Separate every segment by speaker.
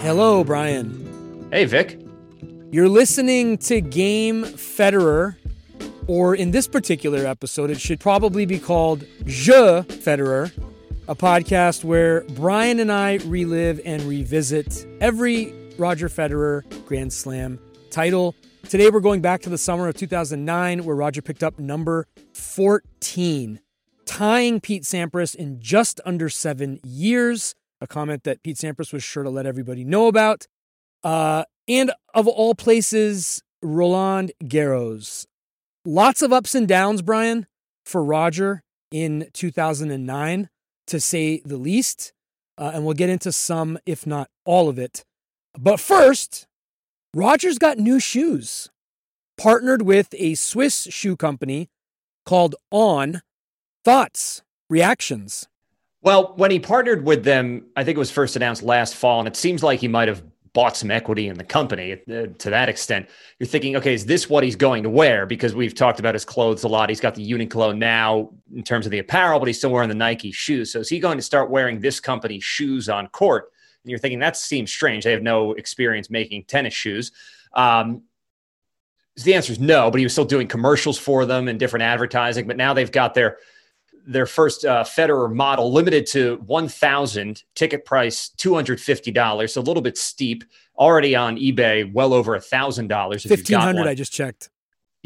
Speaker 1: Hello, Brian.
Speaker 2: Hey, Vic.
Speaker 1: You're listening to Game Federer, or in this particular episode, it should probably be called Je Federer, a podcast where Brian and I relive and revisit every Roger Federer Grand Slam title. Today, we're going back to the summer of 2009, where Roger picked up number 14, tying Pete Sampras in just under seven years. A comment that Pete Sampras was sure to let everybody know about. Uh, and of all places, Roland Garros. Lots of ups and downs, Brian, for Roger in 2009, to say the least. Uh, and we'll get into some, if not all of it. But first, Roger's got new shoes, partnered with a Swiss shoe company called On. Thoughts, reactions?
Speaker 2: Well, when he partnered with them, I think it was first announced last fall, and it seems like he might have bought some equity in the company uh, to that extent. You're thinking, okay, is this what he's going to wear? Because we've talked about his clothes a lot. He's got the Uniqlo now in terms of the apparel, but he's still wearing the Nike shoes. So is he going to start wearing this company's shoes on court? And you're thinking that seems strange. They have no experience making tennis shoes. Um, the answer is no, but he was still doing commercials for them and different advertising. But now they've got their their first uh, Federer model limited to 1,000 ticket price $250. So a little bit steep. Already on eBay, well over a thousand dollars.
Speaker 1: Fifteen hundred. I just checked.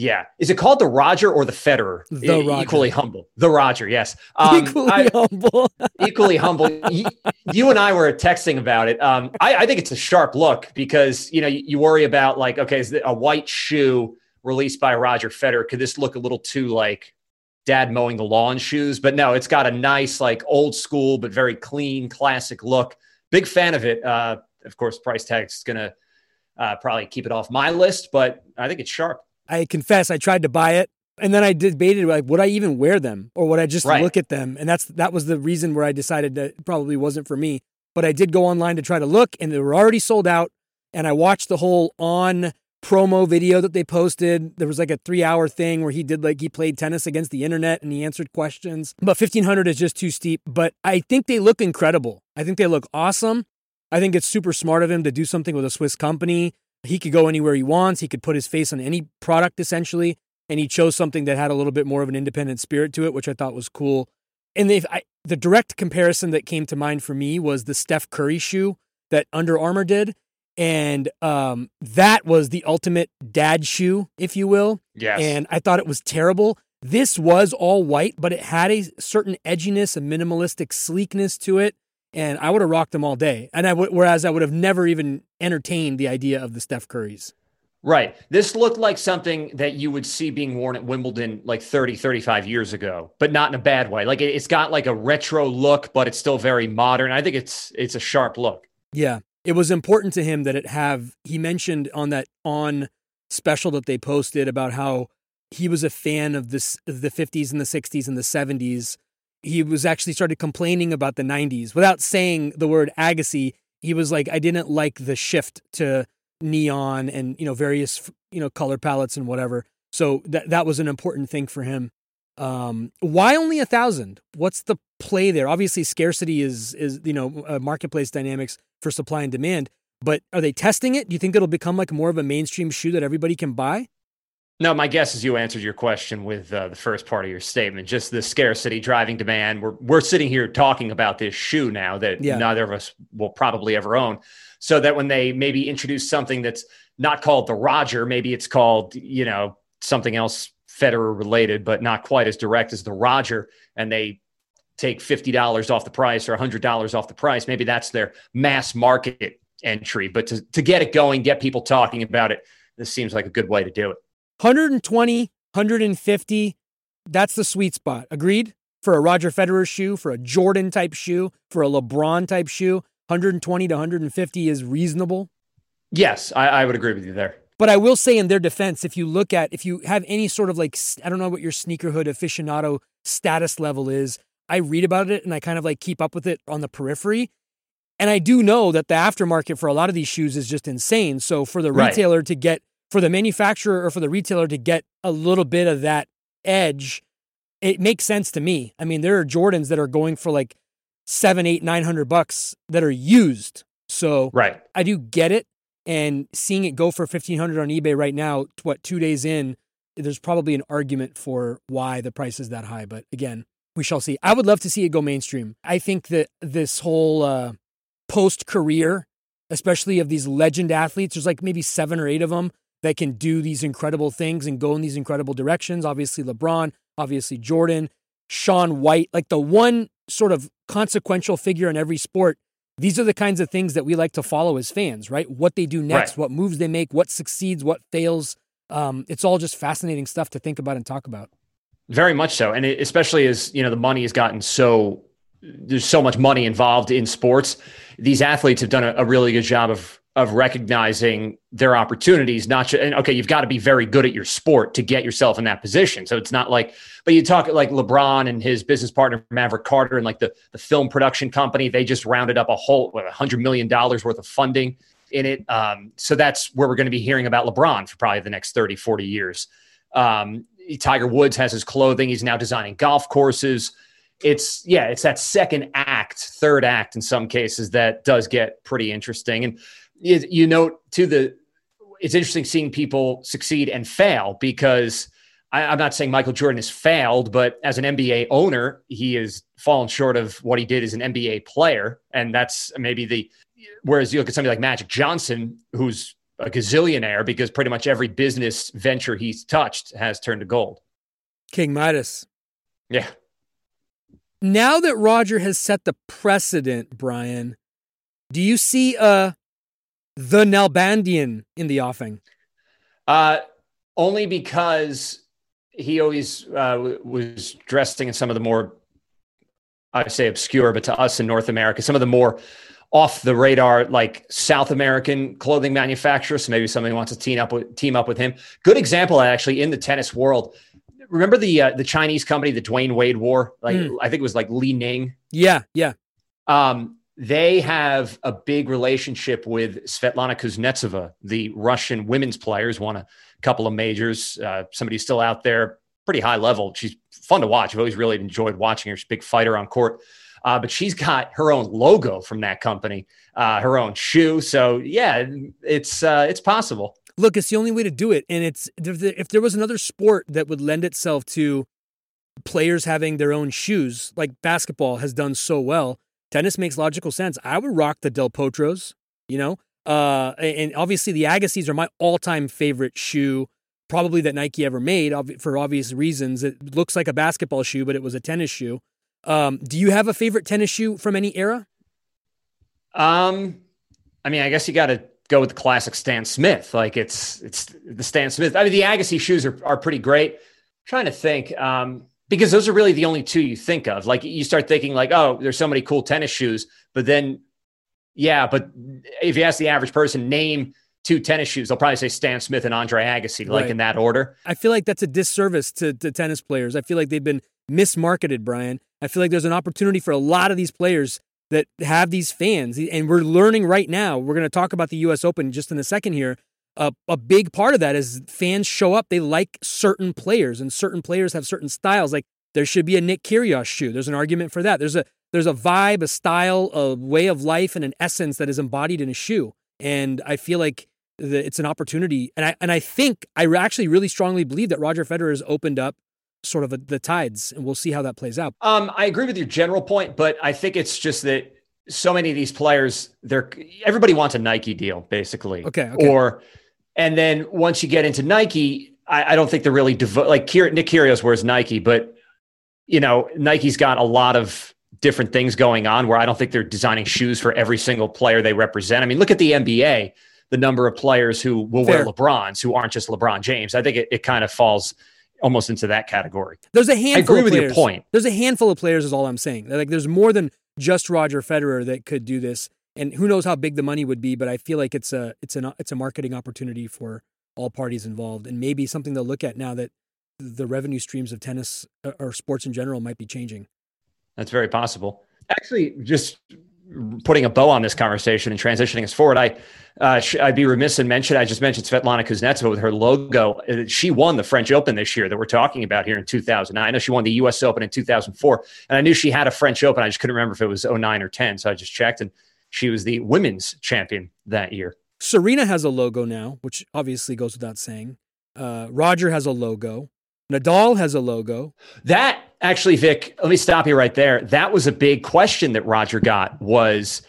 Speaker 2: Yeah. Is it called the Roger or the Federer?
Speaker 1: The Roger.
Speaker 2: Equally humble. The Roger, yes. Um,
Speaker 1: equally I, humble.
Speaker 2: equally humble. You, you, and I were texting about it. Um, I, I, think it's a sharp look because, you know, you, you worry about like, okay, is a white shoe released by Roger Federer? Could this look a little too like dad mowing the lawn shoes? But no, it's got a nice, like old school, but very clean, classic look. Big fan of it. Uh, of course, price tag is going to uh, probably keep it off my list, but I think it's sharp.
Speaker 1: I confess, I tried to buy it, and then I debated like, would I even wear them, or would I just
Speaker 2: right.
Speaker 1: look at them? And that's that was the reason where I decided that it probably wasn't for me. But I did go online to try to look, and they were already sold out. And I watched the whole on promo video that they posted. There was like a three hour thing where he did like he played tennis against the internet and he answered questions. But 1500 is just too steep. But I think they look incredible. I think they look awesome. I think it's super smart of him to do something with a Swiss company. He could go anywhere he wants. He could put his face on any product essentially. And he chose something that had a little bit more of an independent spirit to it, which I thought was cool. And I, the direct comparison that came to mind for me was the Steph Curry shoe that Under Armour did. And um, that was the ultimate dad shoe, if you will.
Speaker 2: Yes.
Speaker 1: And I thought it was terrible. This was all white, but it had a certain edginess, a minimalistic sleekness to it and I would have rocked them all day. And I would, whereas I would have never even entertained the idea of the Steph Currys.
Speaker 2: Right. This looked like something that you would see being worn at Wimbledon like 30, 35 years ago, but not in a bad way. Like it's got like a retro look, but it's still very modern. I think it's it's a sharp look.
Speaker 1: Yeah. It was important to him that it have he mentioned on that on special that they posted about how he was a fan of this of the 50s and the 60s and the 70s he was actually started complaining about the 90s without saying the word Agassi. He was like, I didn't like the shift to neon and, you know, various, you know, color palettes and whatever. So that, that was an important thing for him. Um, why only a thousand? What's the play there? Obviously scarcity is, is, you know, uh, marketplace dynamics for supply and demand, but are they testing it? Do you think it'll become like more of a mainstream shoe that everybody can buy?
Speaker 2: No, my guess is you answered your question with uh, the first part of your statement, just the scarcity driving demand. We're we're sitting here talking about this shoe now that yeah. neither of us will probably ever own, so that when they maybe introduce something that's not called the Roger, maybe it's called you know something else Federer related, but not quite as direct as the Roger, and they take fifty dollars off the price or hundred dollars off the price. Maybe that's their mass market entry, but to to get it going, get people talking about it, this seems like a good way to do it.
Speaker 1: 120, 150, that's the sweet spot. Agreed? For a Roger Federer shoe, for a Jordan type shoe, for a LeBron type shoe, 120 to 150 is reasonable.
Speaker 2: Yes, I, I would agree with you there.
Speaker 1: But I will say in their defense, if you look at, if you have any sort of like, I don't know what your sneakerhead aficionado status level is, I read about it and I kind of like keep up with it on the periphery. And I do know that the aftermarket for a lot of these shoes is just insane. So for the retailer right. to get for the manufacturer or for the retailer to get a little bit of that edge it makes sense to me. I mean, there are Jordans that are going for like seven, eight, nine hundred bucks that are used. So
Speaker 2: right.
Speaker 1: I do get it. And seeing it go for fifteen hundred on eBay right now, what two days in, there's probably an argument for why the price is that high. But again, we shall see. I would love to see it go mainstream. I think that this whole uh, post career, especially of these legend athletes, there's like maybe seven or eight of them that can do these incredible things and go in these incredible directions. Obviously, LeBron, obviously, Jordan, Shaun White, like the one sort of consequential figure in every sport. These are the kinds of things that we like to follow as fans, right? What they do next, right. what moves they make, what succeeds, what fails. Um, it's all just fascinating stuff to think about and talk about.
Speaker 2: Very much so, and it, especially as you know, the money has gotten so there's so much money involved in sports. These athletes have done a, a really good job of of recognizing their opportunities. Not just, and okay, you've got to be very good at your sport to get yourself in that position. So it's not like, but you talk like LeBron and his business partner Maverick Carter and like the the film production company. They just rounded up a whole what hundred million dollars worth of funding in it. Um, so that's where we're going to be hearing about LeBron for probably the next 30, 40 years. Um, Tiger Woods has his clothing. He's now designing golf courses. It's yeah, it's that second act, third act in some cases that does get pretty interesting. And you, you note to the, it's interesting seeing people succeed and fail because I, I'm not saying Michael Jordan has failed, but as an NBA owner, he has fallen short of what he did as an NBA player, and that's maybe the. Whereas you look at somebody like Magic Johnson, who's a gazillionaire because pretty much every business venture he's touched has turned to gold.
Speaker 1: King Midas.
Speaker 2: Yeah.
Speaker 1: Now that Roger has set the precedent, Brian, do you see a the Nalbandian in the offing?
Speaker 2: Uh, only because he always uh, was dressing in some of the more, I say obscure, but to us in North America, some of the more off the radar, like South American clothing manufacturers. So maybe somebody wants to team up with team up with him. Good example, actually, in the tennis world. Remember the uh, the Chinese company that Dwyane Wade wore? Like mm. I think it was like Li Ning.
Speaker 1: Yeah, yeah.
Speaker 2: Um, they have a big relationship with Svetlana Kuznetsova, the Russian women's players, won a couple of majors. Uh, somebody's still out there, pretty high level. She's fun to watch. I've always really enjoyed watching her. She's a big fighter on court. Uh, but she's got her own logo from that company, uh, her own shoe. So yeah, it's uh, it's possible.
Speaker 1: Look, it's the only way to do it, and it's if there was another sport that would lend itself to players having their own shoes, like basketball has done so well tennis makes logical sense. I would rock the Del Potros, you know, uh, and obviously the Agassis are my all-time favorite shoe, probably that Nike ever made for obvious reasons. It looks like a basketball shoe, but it was a tennis shoe. Um, do you have a favorite tennis shoe from any era?
Speaker 2: Um, I mean, I guess you got to go with the classic Stan Smith. Like it's it's the Stan Smith. I mean, the Agassi shoes are are pretty great. I'm trying to think. Um, because those are really the only two you think of. Like you start thinking like, oh, there's so many cool tennis shoes, but then, yeah, but if you ask the average person, name two tennis shoes, they'll probably say Stan Smith and Andre Agassi, like right. in that order.
Speaker 1: I feel like that's a disservice to, to tennis players. I feel like they've been mismarketed, Brian. I feel like there's an opportunity for a lot of these players that have these fans, and we're learning right now. We're going to talk about the U.S. Open just in a second here a, a big part of that is fans show up, they like certain players, and certain players have certain styles. Like there should be a Nick Kyrgios shoe. There's an argument for that. There's a there's a vibe, a style, a way of life, and an essence that is embodied in a shoe. And I feel like the, it's an opportunity. And I and I think I actually really strongly believe that Roger Federer has opened up sort of a, the tides, and we'll see how that plays out.
Speaker 2: Um, I agree with your general point, but I think it's just that so many of these players, they're everybody wants a Nike deal, basically.
Speaker 1: Okay. okay.
Speaker 2: Or and then once you get into Nike, I, I don't think they're really devo- like Nick Kyrgios wears Nike, but you know Nike's got a lot of different things going on where I don't think they're designing shoes for every single player they represent. I mean, look at the NBA, the number of players who will Fair. wear LeBrons who aren't just LeBron James. I think it, it kind of falls almost into that category.
Speaker 1: There's a handful. I
Speaker 2: agree with your point.
Speaker 1: There's a handful of players, is all I'm saying. Like, there's more than just Roger Federer that could do this and who knows how big the money would be, but I feel like it's a it's an it's a marketing opportunity for all parties involved, and maybe something they'll look at now that the revenue streams of tennis uh, or sports in general might be changing.
Speaker 2: That's very possible. Actually, just putting a bow on this conversation and transitioning us forward, I uh, I'd be remiss in mention. I just mentioned Svetlana Kuznetsova with her logo. Uh, she won the French Open this year that we're talking about here in 2009. I know she won the U.S. Open in 2004, and I knew she had a French Open. I just couldn't remember if it was 09 or 10, so I just checked, and she was the women's champion that year.
Speaker 1: Serena has a logo now, which obviously goes without saying. Uh, Roger has a logo. Nadal has a logo.
Speaker 2: That actually, Vic, let me stop you right there. That was a big question that Roger got was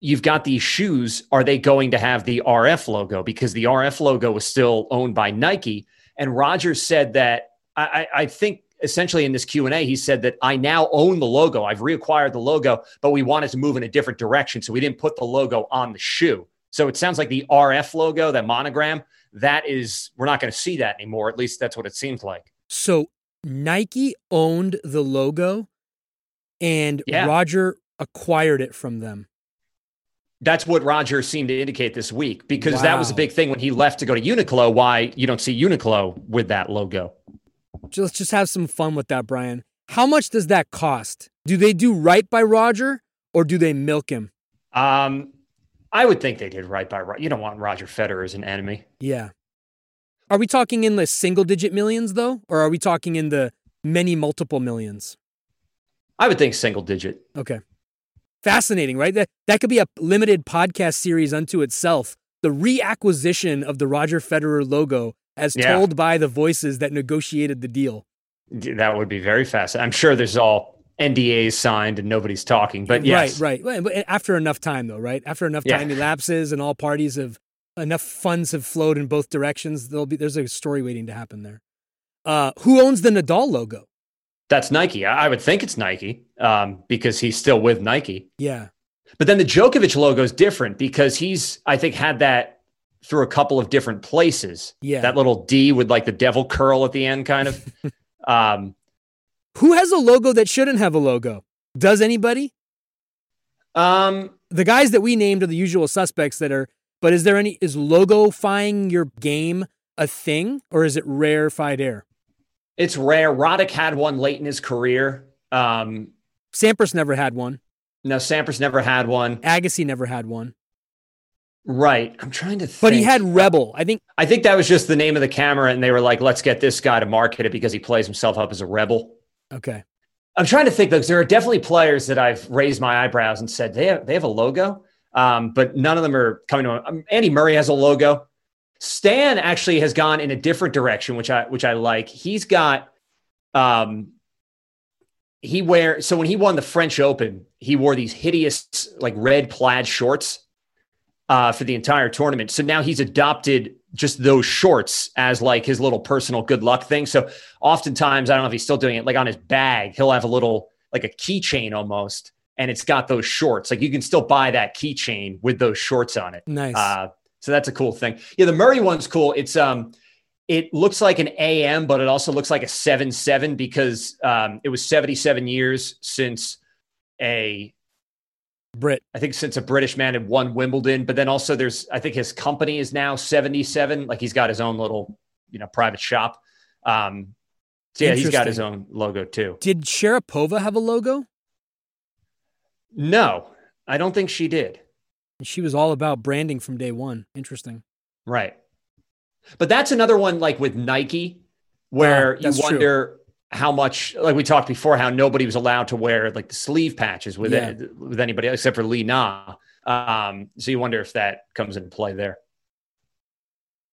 Speaker 2: you've got these shoes. Are they going to have the RF logo? Because the RF logo was still owned by Nike. And Roger said that I, I think essentially in this q&a he said that i now own the logo i've reacquired the logo but we wanted to move in a different direction so we didn't put the logo on the shoe so it sounds like the rf logo that monogram that is we're not going to see that anymore at least that's what it seems like
Speaker 1: so Nike owned the logo and yeah. Roger acquired it from them.
Speaker 2: That's what Roger seemed to indicate this week because wow. that was a big thing when he left to go to Uniqlo. Why you don't see Uniqlo with that logo?
Speaker 1: Let's just have some fun with that, Brian. How much does that cost? Do they do right by Roger or do they milk him?
Speaker 2: Um, I would think they did right by Roger. You don't want Roger Federer as an enemy.
Speaker 1: Yeah. Are we talking in the single digit millions though, or are we talking in the many multiple millions?
Speaker 2: I would think single digit.
Speaker 1: Okay. Fascinating, right? That that could be a limited podcast series unto itself. The reacquisition of the Roger Federer logo as yeah. told by the voices that negotiated the deal.
Speaker 2: That would be very fast. I'm sure there's all NDAs signed and nobody's talking, but yes.
Speaker 1: Right, right. But after enough time though, right? After enough time yeah. elapses and all parties have enough funds have flowed in both directions. There'll be there's a story waiting to happen there. Uh, who owns the Nadal logo?
Speaker 2: That's Nike. I would think it's Nike um, because he's still with Nike.
Speaker 1: Yeah.
Speaker 2: But then the Djokovic logo is different because he's I think had that through a couple of different places.
Speaker 1: Yeah.
Speaker 2: That little D with like the devil curl at the end, kind of. um,
Speaker 1: who has a logo that shouldn't have a logo? Does anybody?
Speaker 2: Um,
Speaker 1: the guys that we named are the usual suspects that are but is there any is logofying your game a thing or is it rarefied air?
Speaker 2: It's rare. Roddick had one late in his career. Um,
Speaker 1: Sampras never had one.
Speaker 2: No, Sampras never had one.
Speaker 1: Agassi never had one.
Speaker 2: Right. I'm trying to think.
Speaker 1: But he had Rebel. I think
Speaker 2: I think that was just the name of the camera and they were like, let's get this guy to market it because he plays himself up as a rebel.
Speaker 1: Okay.
Speaker 2: I'm trying to think though, because there are definitely players that I've raised my eyebrows and said they have, they have a logo. Um, but none of them are coming to. Um, Andy Murray has a logo. Stan actually has gone in a different direction, which I which I like. He's got um he wear so when he won the French Open, he wore these hideous like red plaid shorts uh, for the entire tournament. So now he's adopted just those shorts as like his little personal good luck thing. So oftentimes, I don't know if he's still doing it, like on his bag, he'll have a little like a keychain almost and it's got those shorts. Like you can still buy that keychain with those shorts on it.
Speaker 1: Nice. Uh,
Speaker 2: so that's a cool thing. Yeah, the Murray one's cool. It's um, it looks like an AM, but it also looks like a seven seven because um, it was seventy seven years since a
Speaker 1: Brit.
Speaker 2: I think since a British man had won Wimbledon, but then also there's I think his company is now seventy seven. Like he's got his own little you know private shop. Um, so yeah, he's got his own logo too.
Speaker 1: Did Sharapova have a logo?
Speaker 2: No, I don't think she did.
Speaker 1: She was all about branding from day one. Interesting.
Speaker 2: Right. But that's another one like with Nike where you wonder true. How much like we talked before how nobody was allowed to wear like the sleeve patches with yeah. it, with anybody except for Li Na. Um, so you wonder if that comes into play there.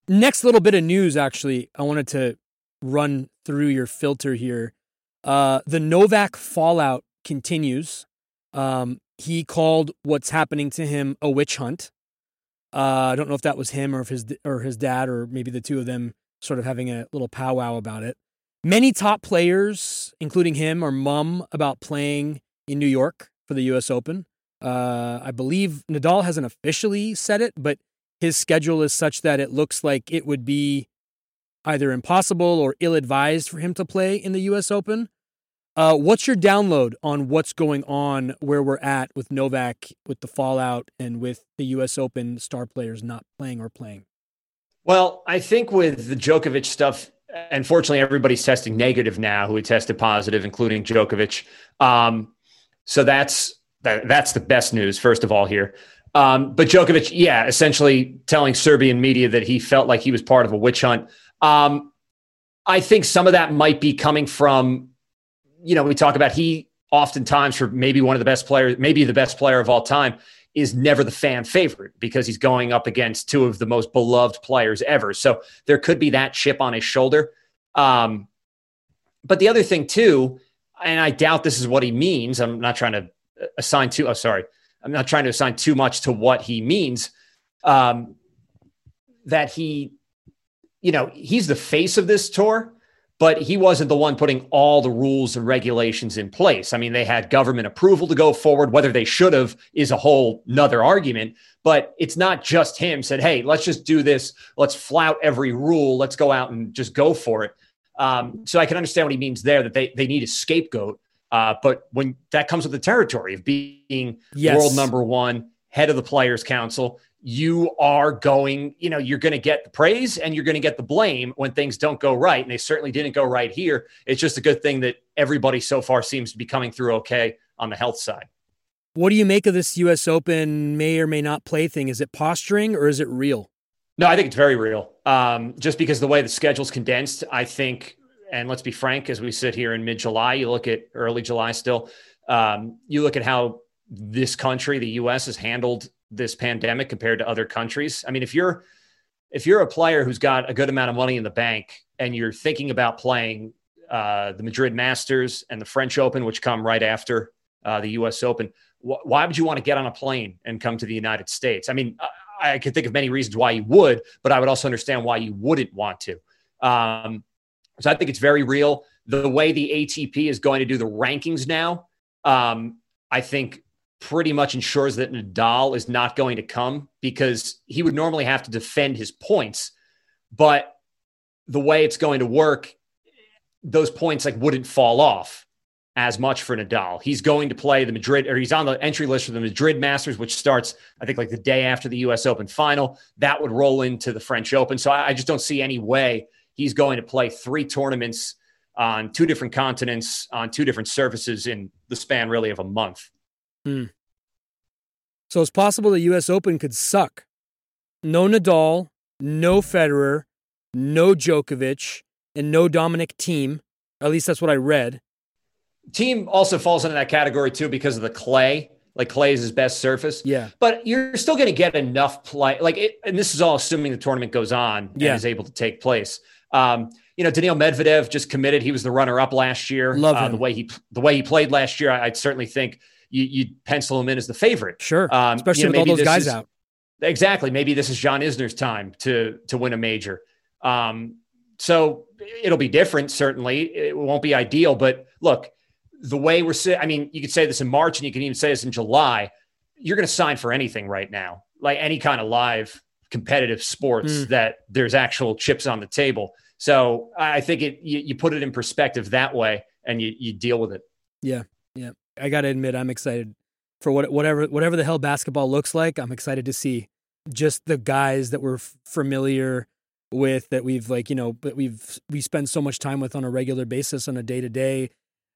Speaker 1: Next little bit of news actually I wanted to run through your filter here. Uh, the Novak fallout continues. Um, he called what's happening to him a witch hunt. Uh, I don't know if that was him or if his or his dad or maybe the two of them sort of having a little powwow about it. Many top players, including him, are mum about playing in New York for the U.S. Open. Uh, I believe Nadal hasn't officially said it, but his schedule is such that it looks like it would be either impossible or ill advised for him to play in the U.S. Open. Uh, what's your download on what's going on where we're at with Novak, with the fallout, and with the U.S. Open star players not playing or playing?
Speaker 2: Well, I think with the Djokovic stuff, unfortunately, everybody's testing negative now who had tested positive, including Djokovic. Um, so that's that, that's the best news, first of all, here. Um, but Djokovic, yeah, essentially telling Serbian media that he felt like he was part of a witch hunt. Um, I think some of that might be coming from, you know, we talk about he oftentimes for maybe one of the best players, maybe the best player of all time, is never the fan favorite because he's going up against two of the most beloved players ever. So there could be that chip on his shoulder. Um, but the other thing too, and I doubt this is what he means. I'm not trying to assign too. Oh, sorry, I'm not trying to assign too much to what he means. Um, that he, you know, he's the face of this tour, but he wasn't the one putting all the rules and regulations in place. I mean, they had government approval to go forward. Whether they should have is a whole nother argument. But it's not just him said, "Hey, let's just do this. Let's flout every rule. Let's go out and just go for it." Um, so I can understand what he means there that they they need a scapegoat. Uh, but when that comes with the territory of being yes. world number one, head of the Players Council, you are going, you know, you're going to get the praise and you're going to get the blame when things don't go right. And they certainly didn't go right here. It's just a good thing that everybody so far seems to be coming through okay on the health side.
Speaker 1: What do you make of this U.S. Open may or may not play thing? Is it posturing or is it real?
Speaker 2: No, I think it's very real. Um, just because the way the schedule's condensed, I think, and let's be frank, as we sit here in mid July, you look at early July still, um, you look at how this country, the U.S., has handled this pandemic compared to other countries. I mean, if you're if you're a player who's got a good amount of money in the bank and you're thinking about playing uh, the Madrid Masters and the French Open, which come right after uh, the U.S. Open, wh- why would you want to get on a plane and come to the United States? I mean, I, I could think of many reasons why you would, but I would also understand why you wouldn't want to. Um, so I think it's very real. The way the ATP is going to do the rankings now, um, I think pretty much ensures that Nadal is not going to come because he would normally have to defend his points. But the way it's going to work, those points like wouldn't fall off as much for Nadal. He's going to play the Madrid, or he's on the entry list for the Madrid Masters, which starts, I think, like the day after the US Open final. That would roll into the French Open. So I, I just don't see any way he's going to play three tournaments on two different continents, on two different surfaces in the span really of a month.
Speaker 1: Hmm. So it's possible the U.S. Open could suck. No Nadal, no Federer, no Djokovic, and no Dominic Thiem. At least that's what I read.
Speaker 2: Thiem also falls into that category too because of the clay. Like clay is his best surface.
Speaker 1: Yeah.
Speaker 2: But you're still going to get enough play. Like, it, and this is all assuming the tournament goes on yeah. and is able to take place. Um, you know, Daniil Medvedev just committed. He was the runner-up last year.
Speaker 1: Love uh, him.
Speaker 2: The way he the way he played last year. I, would certainly think you you pencil him in as the favorite.
Speaker 1: Sure, um, especially you know, with all those guys
Speaker 2: is,
Speaker 1: out.
Speaker 2: Exactly. Maybe this is John Isner's time to to win a major. Um, so it'll be different. Certainly, it won't be ideal. But look, the way we're I mean, you could say this in March, and you can even say this in July. You're going to sign for anything right now, like any kind of live competitive sports mm. that there's actual chips on the table. So I think it you, you put it in perspective that way, and you you deal with it.
Speaker 1: Yeah, yeah. I got to admit, I'm excited for what whatever whatever the hell basketball looks like. I'm excited to see just the guys that we're f- familiar with that we've like you know but we've we spend so much time with on a regular basis on a day to day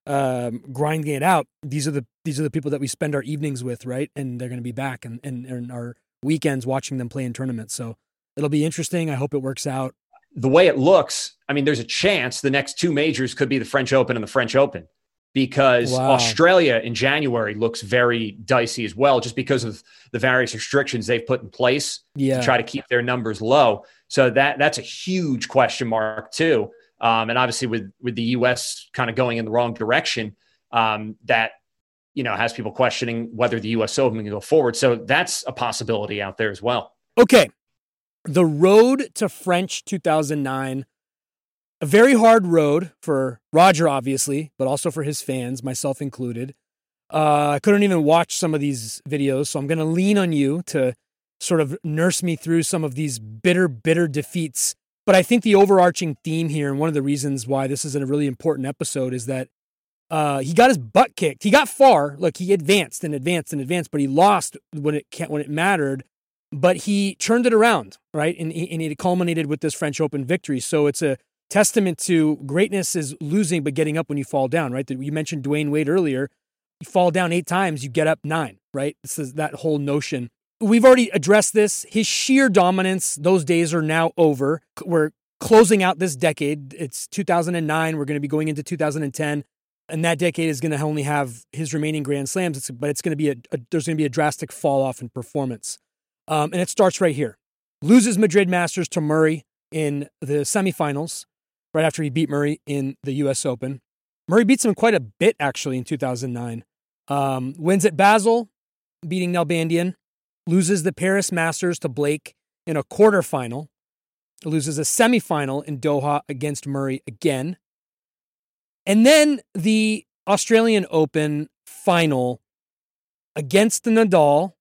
Speaker 1: grinding it out. These are the these are the people that we spend our evenings with right? And they're going to be back and, and and our weekends watching them play in tournaments. So it'll be interesting. I hope it works out.
Speaker 2: The way it looks i mean there's a chance the next two majors could be the french open and the french open because wow. Australia in January looks very dicey as well, just because of the various restrictions they've put in place
Speaker 1: yeah.
Speaker 2: to try to keep their numbers low. So that that's a huge question mark too. Um, and obviously with with the U.S. kind of going in the wrong direction, um, that you know has people questioning whether the U.S. Open can go forward. So that's a possibility out there as well.
Speaker 1: Okay, the road to French 2009 a very hard road for Roger, obviously, but also for his fans, myself included. Uh, I couldn't even watch some of these videos, so I'm going to lean on you to sort of nurse me through some of these bitter, bitter defeats. But I think the overarching theme here, and one of the reasons why this is a really important episode, is that uh, he got his butt kicked. He got far. Look, he advanced and advanced and advanced, but he lost when it when it mattered. But he turned it around, right? And, and it culminated with this French Open victory. So it's a testament to greatness is losing but getting up when you fall down, right? You mentioned Dwyane Wade earlier. you fall down eight times, you get up nine, right? This is that whole notion. We've already addressed this. His sheer dominance, those days are now over. We're closing out this decade. It's 2009. We're going to be going into 2010 and that decade is going to only have his remaining Grand Slams. It's, but it's going to be a, a there's going to be a drastic fall off in performance, um, and it starts right here. Loses Madrid Masters to Murray in the semifinals, right after he beat Murray in the U.S. Open. Murray beats him quite a bit actually in 2009. Um, wins at Basel, beating Nalbandian. Loses the Paris Masters to Blake in a quarterfinal. Loses a semifinal in Doha against Murray again. And then the Australian Open final against the Nadal.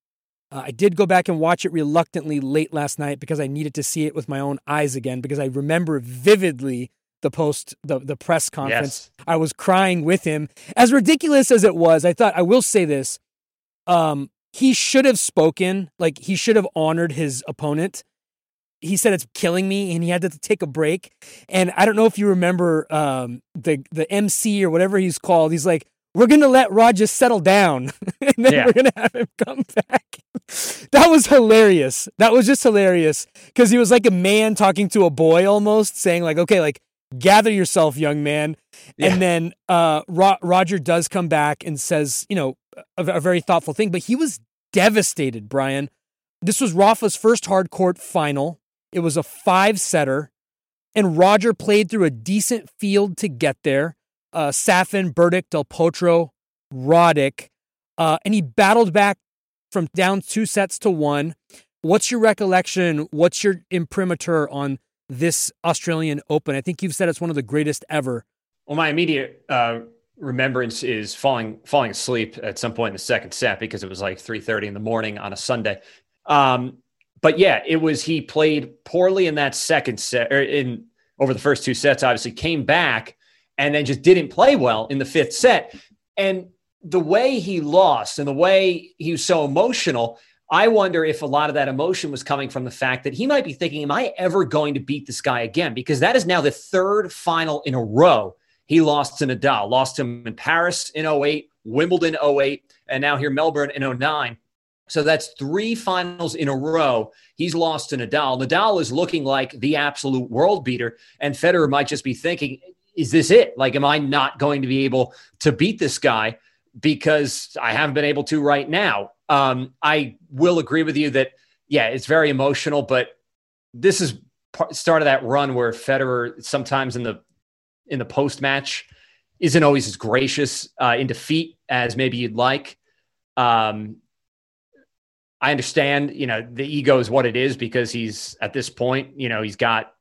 Speaker 1: Uh, I did go back and watch it reluctantly late last night because I needed to see it with my own eyes again because I remember vividly the post the the press conference. Yes. I was crying with him. As ridiculous as it was, I thought I will say this. Um, he should have spoken, like he should have honored his opponent he said it's killing me and he had to take a break. And I don't know if you remember um, the the MC or whatever he's called. He's like, we're gonna let Rod just settle down, and then yeah. we're gonna have him come back. that was hilarious. That was just hilarious because he was like a man talking to a boy almost, saying like, "Okay, like gather yourself, young man." Yeah. And then uh, Ro- Roger does come back and says, you know, a, a very thoughtful thing, but he was devastated, Brian. This was Rafa's first hard court final. It was a five setter, and Roger played through a decent field to get there. Uh, Safin, Berdych, Del Potro, Roddick, uh, and he battled back from down two sets to one. What's your recollection? What's your imprimatur on this Australian Open? I think you've said it's one of the greatest ever.
Speaker 2: Well, my immediate uh, remembrance is falling falling asleep at some point in the second set because it was like three thirty in the morning on a Sunday. Um, but yeah, it was he played poorly in that second set or in over the first two sets, obviously came back and then just didn't play well in the fifth set. And the way he lost and the way he was so emotional, I wonder if a lot of that emotion was coming from the fact that he might be thinking, Am I ever going to beat this guy again? Because that is now the third final in a row he lost to Nadal, lost him in Paris in 08, Wimbledon 08, and now here Melbourne in 09. So that's three finals in a row. He's lost to Nadal. Nadal is looking like the absolute world beater, and Federer might just be thinking, is this it? Like, am I not going to be able to beat this guy because I haven't been able to right now? Um, I will agree with you that, yeah, it's very emotional, but this is part, start of that run where Federer sometimes in the in the post match isn't always as gracious uh, in defeat as maybe you'd like. Um, I understand, you know, the ego is what it is because he's at this point, you know, he's got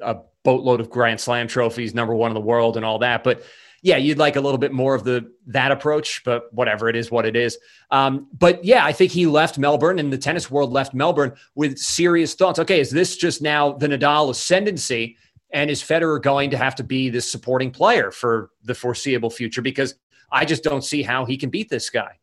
Speaker 2: a boatload of Grand Slam trophies, number one in the world, and all that. But yeah, you'd like a little bit more of the that approach, but whatever it is, what it is. Um, but yeah, I think he left Melbourne, and the tennis world left Melbourne with serious thoughts. Okay, is this just now the Nadal ascendancy, and is Federer going to have to be this supporting player for the foreseeable future? Because I just don't see how he can beat this guy.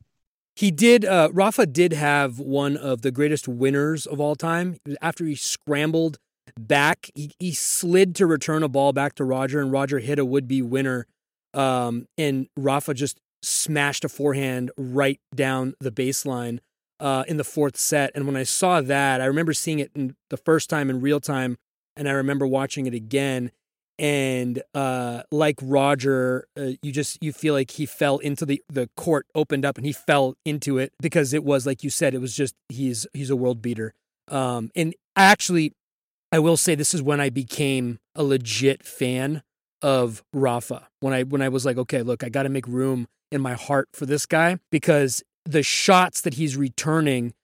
Speaker 1: He did, uh, Rafa did have one of the greatest winners of all time. After he scrambled back, he, he slid to return a ball back to Roger, and Roger hit a would be winner. Um, and Rafa just smashed a forehand right down the baseline uh, in the fourth set. And when I saw that, I remember seeing it the first time in real time, and I remember watching it again and uh, like Roger, uh, you just you feel like he fell into the the court opened up and he fell into it because it was like you said, it was just he's he's a world beater. Um, and actually, I will say this is when I became a legit fan of Rafa. When I when I was like, okay, look, I got to make room in my heart for this guy because the shots that he's returning,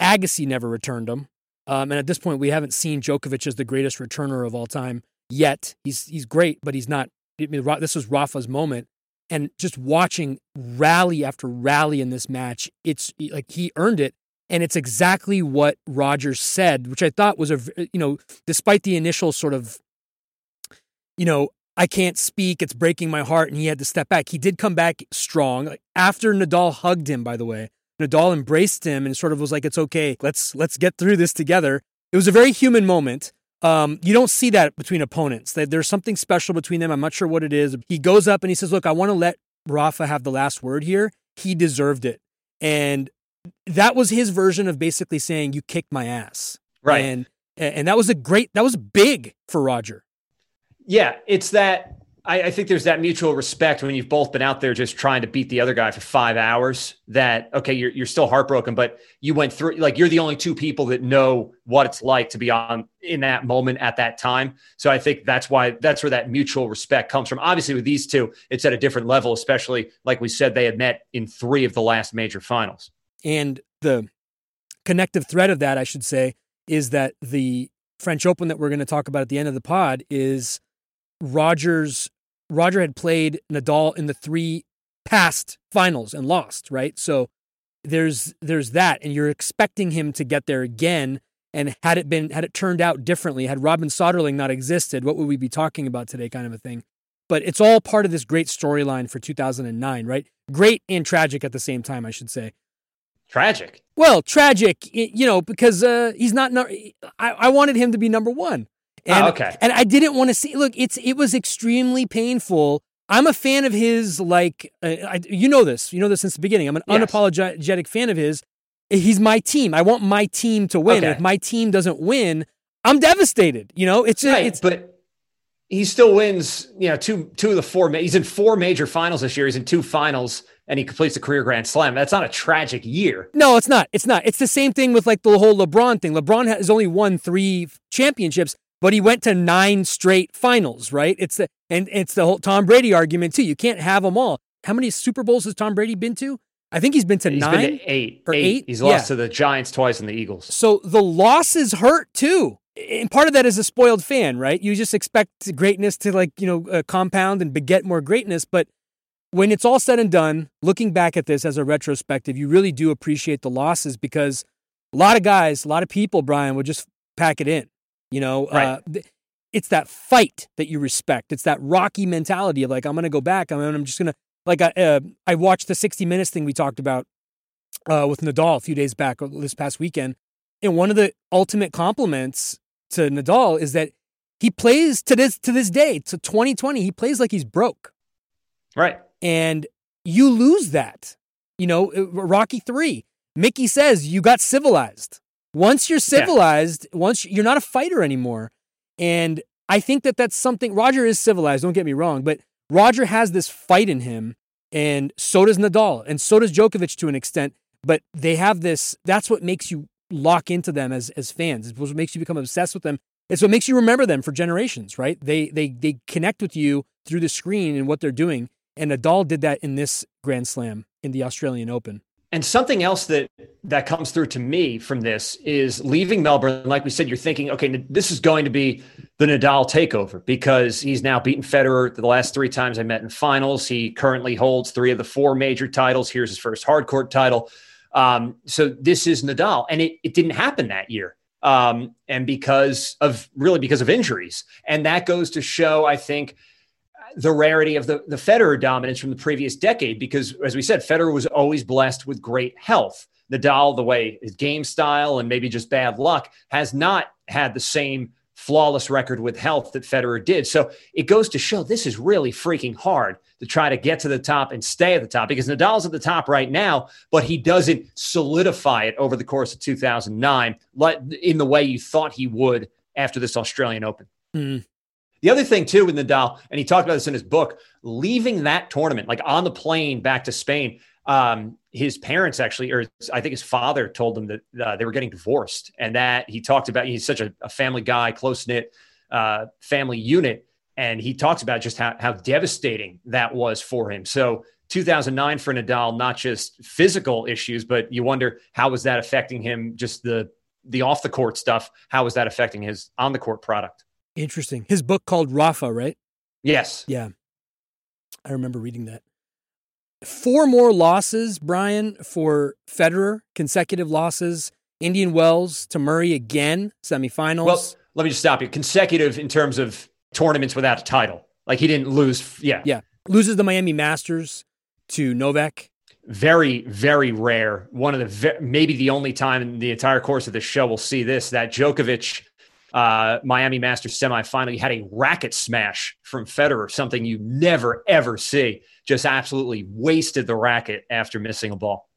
Speaker 1: Agassi never returned them. Um, and at this point, we haven't seen Djokovic as the greatest returner of all time yet. He's he's great, but he's not. I mean, this was Rafa's moment, and just watching rally after rally in this match, it's like he earned it, and it's exactly what Rogers said, which I thought was a you know, despite the initial sort of, you know, I can't speak, it's breaking my heart, and he had to step back. He did come back strong after Nadal hugged him. By the way, Nadal embraced him and sort of was like, "It's okay, let's let's get through this together." It was a very human moment. Um, you don't see that between opponents. There's something special between them. I'm not sure what it is. He goes up and he says, "Look, I want to let Rafa have the last word here." he deserved it. And that was his version of basically saying, You kicked my ass.
Speaker 2: Right.
Speaker 1: And and that was a great that was big for Roger.
Speaker 2: Yeah, it's that I, I, think there's that mutual respect when you've both been out there just trying to beat the other guy for five hours. That okay, you're you're still heartbroken, but you went through like you're the only two people that know what it's like to be on in that moment at that time. So I think that's why that's where that mutual respect comes from. Obviously, with these two, it's at a different level, especially like we said, they had met in three of the last major finals.
Speaker 1: And the connective thread of that, I should say, is that the French Open that we're going to talk about at the end of the pod is Rogers Roger had played Nadal in the three past finals and lost, right? So there's there's that and you're expecting him to get there again and had it been had it turned out differently, had Robin Soderling not existed, what would we be talking about today kind of a thing. But it's all part of this great storyline for 2009, right? Great and tragic at the same time, I should say.
Speaker 2: Tragic.
Speaker 1: Well, tragic, you know, because uh, he's not. I, I wanted him to be number one. And,
Speaker 2: oh, okay.
Speaker 1: And I didn't want to see. Look, it's it was extremely painful. I'm a fan of his. Like uh, I, you know this. You know this since the beginning. I'm an yes. unapologetic fan of his. He's my team. I want my team to win. Okay. If my team doesn't win, I'm devastated. You know, it's
Speaker 2: right,
Speaker 1: it's
Speaker 2: but he still wins. You know, two two of the four. He's in four major finals this year. He's in two finals and he completes a career grand slam. That's not a tragic year.
Speaker 1: No, it's not. It's not. It's the same thing with like the whole LeBron thing. LeBron has only won three championships but he went to nine straight finals, right? It's the and it's the whole Tom Brady argument too. You can't have them all. How many Super Bowls has Tom Brady been to? I think he's been to
Speaker 2: he's
Speaker 1: nine
Speaker 2: been to eight
Speaker 1: or eight. eight.
Speaker 2: He's lost yeah. to the Giants twice and the Eagles.
Speaker 1: So the losses hurt too. And part of that is a spoiled fan, right? You just expect greatness to like you know uh, compound and beget more greatness, but when it's all said and done, looking back at this as a retrospective, you really do appreciate the losses because a lot of guys, a lot of people, Brian, would just pack it in. You know,
Speaker 2: right. uh,
Speaker 1: it's that fight that you respect. It's that Rocky mentality of like, I'm going to go back. I'm, I'm just going to, like, I, uh, I watched the 60 Minutes thing we talked about uh, with Nadal a few days back uh, this past weekend. And one of the ultimate compliments to Nadal is that he plays to this to this day to 2020 he plays like he's broke
Speaker 2: right
Speaker 1: and you lose that you know uh, rocky 3 mickey says you got civilized once you're civilized, yeah. once you're not a fighter anymore. And I think that that's something Roger is civilized, don't get me wrong, but Roger has this fight in him and so does Nadal and so does Djokovic to an extent, but they have this that's what makes you lock into them as as fans. It's what makes you become obsessed with them. It's what makes you remember them for generations, right? They they they connect with you through the screen and what they're doing. And Nadal did that in this Grand Slam in the Australian Open.
Speaker 2: And something else that that comes through to me from this is leaving Melbourne. Like we said, you're thinking, okay, this is going to be the Nadal takeover because he's now beaten Federer the last three times I met in finals. He currently holds three of the four major titles. Here's his first hardcourt title. Um, so this is Nadal, and it it didn't happen that year. Um, and because of really because of injuries, and that goes to show, I think the rarity of the, the Federer dominance from the previous decade, because as we said, Federer was always blessed with great health. Nadal, the way his game style and maybe just bad luck, has not had the same flawless record with health that Federer did. So it goes to show this is really freaking hard to try to get to the top and stay at the top because Nadal's at the top right now, but he doesn't solidify it over the course of 2009 in the way you thought he would after this Australian Open.
Speaker 1: Mm.
Speaker 2: The other thing too with Nadal, and he talked about this in his book, leaving that tournament, like on the plane back to Spain, um, his parents actually, or I think his father told him that uh, they were getting divorced, and that he talked about. He's such a, a family guy, close knit uh, family unit, and he talks about just how, how devastating that was for him. So 2009 for Nadal, not just physical issues, but you wonder how was that affecting him? Just the the off the court stuff. How was that affecting his on the court product?
Speaker 1: Interesting. His book called Rafa, right?
Speaker 2: Yes.
Speaker 1: Yeah. I remember reading that. Four more losses, Brian, for Federer, consecutive losses. Indian Wells to Murray again, semifinals.
Speaker 2: Well, let me just stop you. Consecutive in terms of tournaments without a title. Like he didn't lose. Yeah.
Speaker 1: Yeah. Loses the Miami Masters to Novak.
Speaker 2: Very, very rare. One of the, maybe the only time in the entire course of the show we'll see this that Djokovic uh, Miami Masters semifinal. You had a racket smash from Federer, something you never ever see. Just absolutely wasted the racket after missing a ball.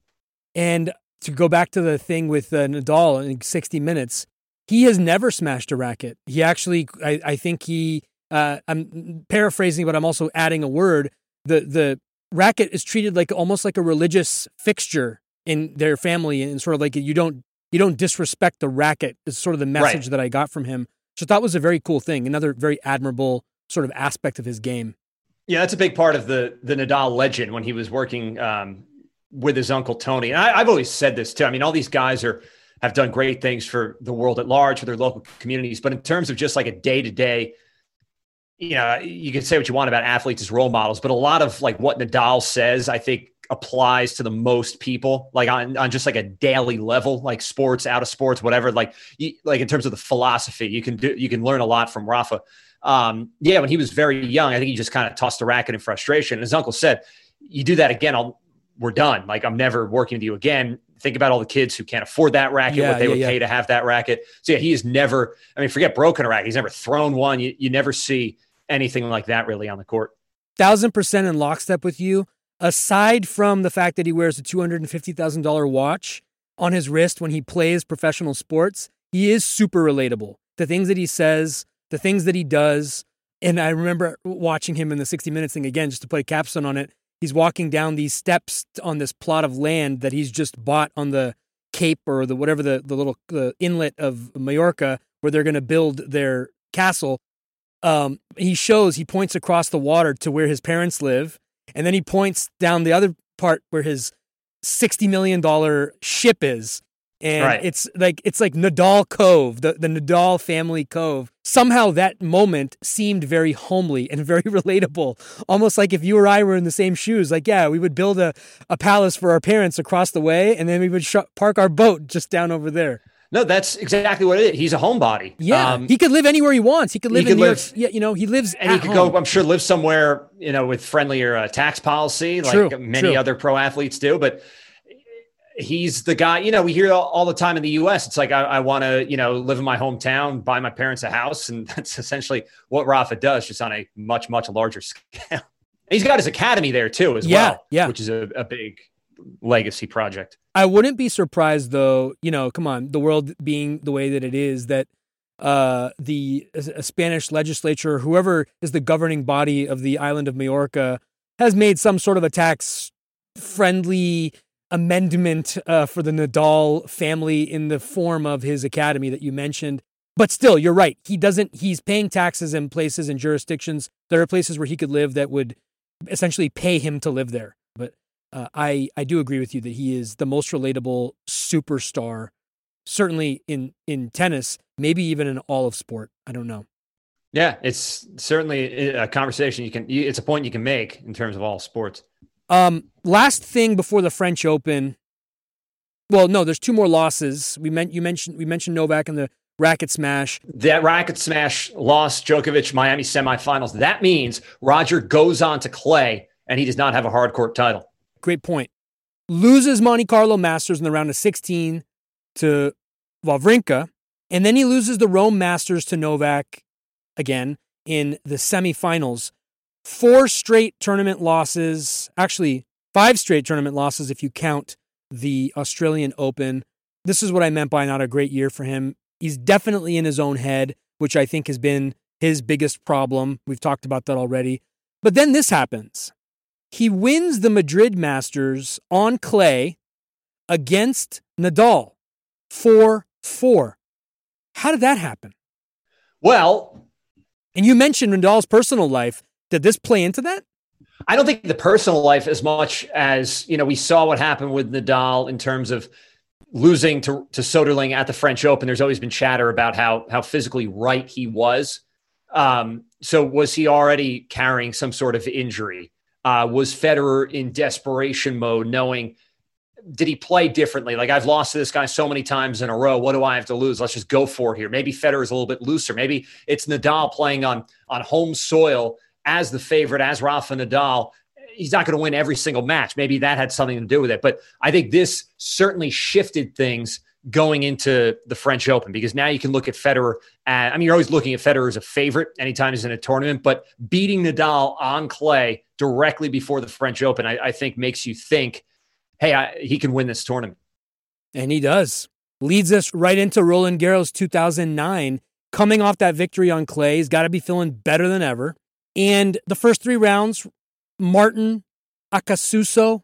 Speaker 1: And to go back to the thing with uh, Nadal in 60 minutes, he has never smashed a racket. He actually, I, I think he, uh, I'm paraphrasing, but I'm also adding a word. The the racket is treated like almost like a religious fixture in their family, and sort of like you don't you don't disrespect the racket. Is sort of the message right. that I got from him, So that was a very cool thing. Another very admirable sort of aspect of his game.
Speaker 2: Yeah, that's a big part of the the Nadal legend when he was working um, with his uncle Tony. And I, I've always said this too. I mean, all these guys are have done great things for the world at large, for their local communities. But in terms of just like a day to day, you know, you can say what you want about athletes as role models, but a lot of like what Nadal says, I think applies to the most people, like on, on just like a daily level, like sports, out of sports, whatever. Like, you, like in terms of the philosophy, you can do, you can learn a lot from Rafa. Um, yeah, when he was very young, I think he just kind of tossed the racket in frustration. and His uncle said, "You do that again, I'll we're done. Like I'm never working with you again. Think about all the kids who can't afford that racket, yeah, what they yeah, would yeah. pay to have that racket. So yeah, he has never, I mean, forget broken a racket. He's never thrown one. You, you never see anything like that really on the court.
Speaker 1: Thousand percent in lockstep with you. Aside from the fact that he wears a $250,000 watch on his wrist when he plays professional sports, he is super relatable. The things that he says, the things that he does. And I remember watching him in the 60 Minutes thing again, just to put a capstone on it he's walking down these steps on this plot of land that he's just bought on the cape or the whatever the, the little the inlet of Majorca where they're going to build their castle. Um, he shows he points across the water to where his parents live, and then he points down the other part where his sixty million dollar ship is, and right. it's like it's like Nadal Cove, the, the Nadal family cove. Somehow that moment seemed very homely and very relatable, almost like if you or I were in the same shoes. Like, yeah, we would build a, a palace for our parents across the way, and then we would sh- park our boat just down over there.
Speaker 2: No, that's exactly what it is. He's a homebody.
Speaker 1: Yeah, um, he could live anywhere he wants. He could live he in New York. Yeah, you know, he lives
Speaker 2: and he could home. go. I'm sure live somewhere you know with friendlier uh, tax policy, like true, many true. other pro athletes do. But he's the guy, you know, we hear all, the time in the US. It's like, I, I want to, you know, live in my hometown, buy my parents a house. And that's essentially what Rafa does, just on a much, much larger scale. he's got his academy there too, as yeah, well, yeah. which is a, a big legacy project.
Speaker 1: I wouldn't be surprised though, you know, come on, the world being the way that it is, that uh, the a Spanish legislature, whoever is the governing body of the island of Majorca, has made some sort of a tax friendly amendment uh, for the Nadal family in the form of his academy that you mentioned. But still, you're right. He doesn't, he's paying taxes in places and jurisdictions. There are places where he could live that would essentially pay him to live there. Uh, I, I do agree with you that he is the most relatable superstar, certainly in, in tennis, maybe even in all of sport. I don't know.
Speaker 2: Yeah, it's certainly a conversation you can, it's a point you can make in terms of all sports.
Speaker 1: Um, last thing before the French Open. Well, no, there's two more losses. We meant you mentioned we mentioned Novak and the racket smash.
Speaker 2: That racket smash lost Djokovic Miami semifinals. That means Roger goes on to clay and he does not have a hard court title.
Speaker 1: Great point. Loses Monte Carlo Masters in the round of 16 to Wawrinka, and then he loses the Rome Masters to Novak again in the semifinals four straight tournament losses, actually, five straight tournament losses if you count the Australian Open. This is what I meant by not a great year for him. He's definitely in his own head, which I think has been his biggest problem. We've talked about that already. But then this happens. He wins the Madrid Masters on clay against Nadal 4 4. How did that happen?
Speaker 2: Well,
Speaker 1: and you mentioned Nadal's personal life. Did this play into that?
Speaker 2: I don't think the personal life as much as, you know, we saw what happened with Nadal in terms of losing to, to Soderling at the French Open. There's always been chatter about how how physically right he was. Um, so was he already carrying some sort of injury? Uh, was Federer in desperation mode, knowing did he play differently? Like I've lost to this guy so many times in a row. What do I have to lose? Let's just go for it here. Maybe Federer is a little bit looser. Maybe it's Nadal playing on on home soil as the favorite, as Rafa Nadal, he's not going to win every single match. Maybe that had something to do with it. But I think this certainly shifted things going into the French Open because now you can look at Federer. At, I mean, you're always looking at Federer as a favorite anytime he's in a tournament, but beating Nadal on clay directly before the French Open, I, I think makes you think, hey, I, he can win this tournament.
Speaker 1: And he does. Leads us right into Roland Garros 2009. Coming off that victory on clay, he's got to be feeling better than ever. And the first three rounds, Martin, Acasuso,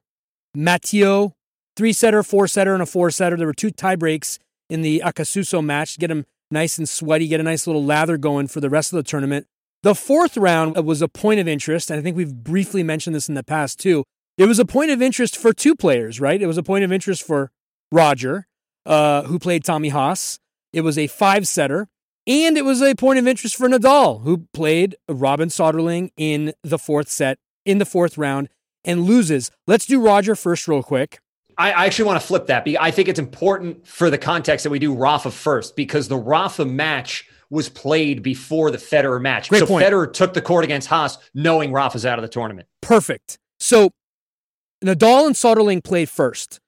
Speaker 1: Mathieu, three setter, four setter, and a four setter. There were two tie breaks in the Acasuso match to get him nice and sweaty, get a nice little lather going for the rest of the tournament. The fourth round was a point of interest, and I think we've briefly mentioned this in the past too. It was a point of interest for two players, right? It was a point of interest for Roger, uh, who played Tommy Haas. It was a five setter. And it was a point of interest for Nadal, who played Robin Soderling in the fourth set, in the fourth round, and loses. Let's do Roger first, real quick.
Speaker 2: I actually want to flip that. I think it's important for the context that we do Rafa first because the Rafa match was played before the Federer match.
Speaker 1: Great
Speaker 2: so
Speaker 1: point.
Speaker 2: Federer took the court against Haas knowing Rafa's out of the tournament.
Speaker 1: Perfect. So Nadal and Soderling played first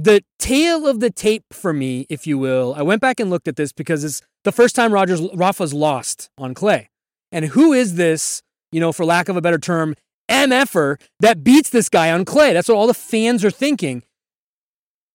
Speaker 1: the tail of the tape for me, if you will, I went back and looked at this because it's the first time Rogers Rafa's lost on clay. And who is this, you know, for lack of a better term, MFer that beats this guy on clay? That's what all the fans are thinking.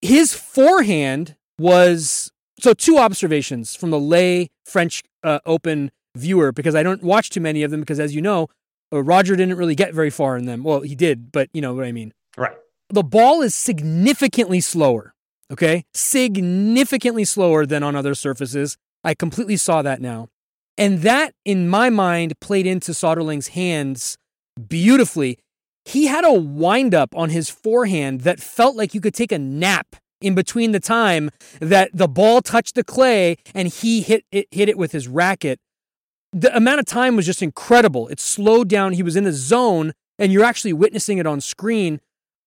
Speaker 1: His forehand was so two observations from the lay French uh, Open viewer because I don't watch too many of them because as you know, uh, Roger didn't really get very far in them. Well, he did, but you know what I mean.
Speaker 2: Right
Speaker 1: the ball is significantly slower. Okay. Significantly slower than on other surfaces. I completely saw that now. And that, in my mind, played into Soderling's hands beautifully. He had a windup on his forehand that felt like you could take a nap in between the time that the ball touched the clay and he hit it, hit it with his racket. The amount of time was just incredible. It slowed down. He was in the zone, and you're actually witnessing it on screen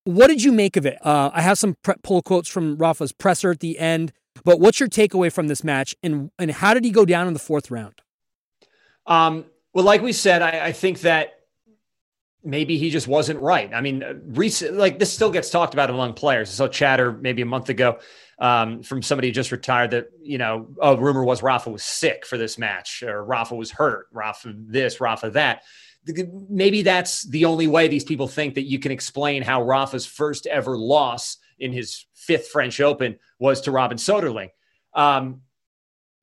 Speaker 1: what did you make of it? Uh, I have some pre- pull quotes from Rafa's presser at the end, but what's your takeaway from this match, and and how did he go down in the fourth round?
Speaker 2: Um, well, like we said, I, I think that maybe he just wasn't right. I mean, uh, recent like this still gets talked about among players. So chatter maybe a month ago um, from somebody who just retired that you know a rumor was Rafa was sick for this match or Rafa was hurt, Rafa this, Rafa that maybe that's the only way these people think that you can explain how Rafa's first ever loss in his fifth French Open was to Robin Soderling. Um,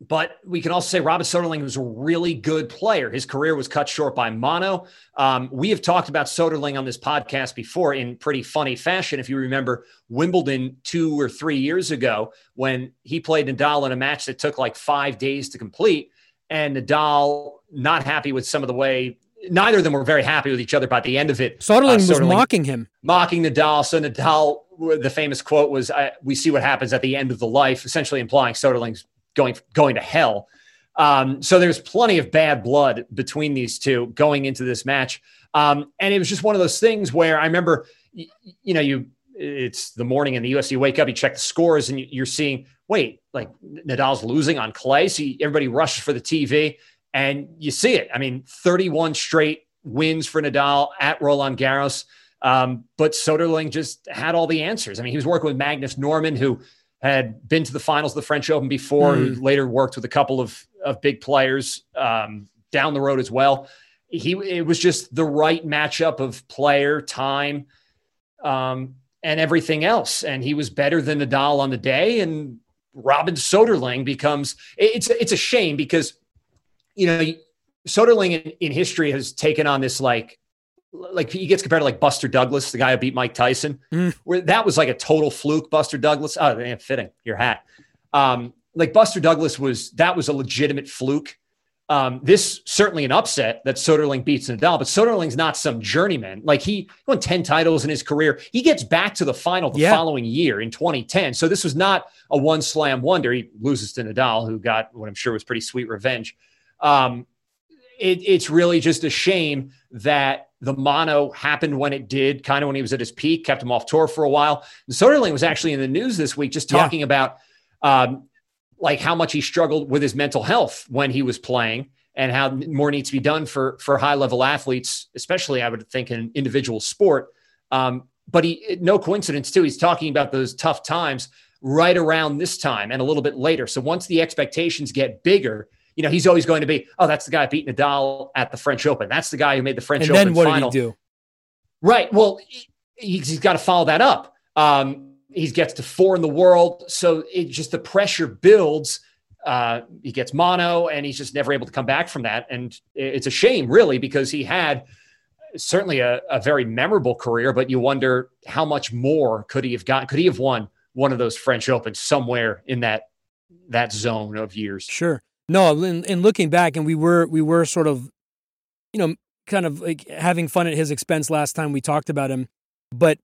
Speaker 2: but we can also say Robin Soderling was a really good player. His career was cut short by mono. Um, we have talked about Soderling on this podcast before in pretty funny fashion. If you remember Wimbledon two or three years ago, when he played Nadal in a match that took like five days to complete, and Nadal not happy with some of the way neither of them were very happy with each other by the end of it.
Speaker 1: Soderling uh, was mocking him,
Speaker 2: mocking Nadal. So Nadal, the famous quote was, "We see what happens at the end of the life," essentially implying Soderling's going going to hell. Um, so there's plenty of bad blood between these two going into this match, um, and it was just one of those things where I remember, you, you know, you it's the morning in the UFC, you wake up, you check the scores, and you're seeing, wait, like Nadal's losing on clay, so everybody rushes for the TV and you see it. I mean, 31 straight wins for Nadal at Roland Garros. Um, but Soderling just had all the answers. I mean, he was working with Magnus Norman, who had been to the finals of the French Open before, mm. who later worked with a couple of, of big players um, down the road as well. He it was just the right matchup of player, time, um, and everything else. And he was better than Nadal on the day. And Robin Soderling becomes it's it's a shame because you know, Soderling in, in history has taken on this like like he gets compared to like Buster Douglas, the guy who beat Mike Tyson, mm. where that was like a total fluke. Buster Douglas, oh, man, fitting your hat. Um, like Buster Douglas was that was a legitimate fluke. Um, this certainly an upset that Soderling beats Nadal, but Soderling's not some journeyman. Like he won 10 titles in his career. He gets back to the final the yeah. following year in 2010. So this was not a one slam wonder. He loses to Nadal, who got what I'm sure was pretty sweet revenge. Um, it, it's really just a shame that the mono happened when it did, kind of when he was at his peak, kept him off tour for a while. And Soderling was actually in the news this week, just talking yeah. about um, like how much he struggled with his mental health when he was playing, and how more needs to be done for for high level athletes, especially I would think in individual sport. Um, but he, no coincidence too, he's talking about those tough times right around this time and a little bit later. So once the expectations get bigger, you know, he's always going to be, oh, that's the guy beating beat Nadal at the French Open. That's the guy who made the French
Speaker 1: and
Speaker 2: Open
Speaker 1: then what
Speaker 2: final.
Speaker 1: did he do?
Speaker 2: Right. Well, he's, he's got to follow that up. Um, he gets to four in the world. So it just the pressure builds. Uh, he gets mono and he's just never able to come back from that. And it's a shame, really, because he had certainly a, a very memorable career, but you wonder how much more could he have gotten? Could he have won one of those French Opens somewhere in that that zone of years?
Speaker 1: Sure. No, in, in looking back, and we were we were sort of, you know, kind of like having fun at his expense last time we talked about him, but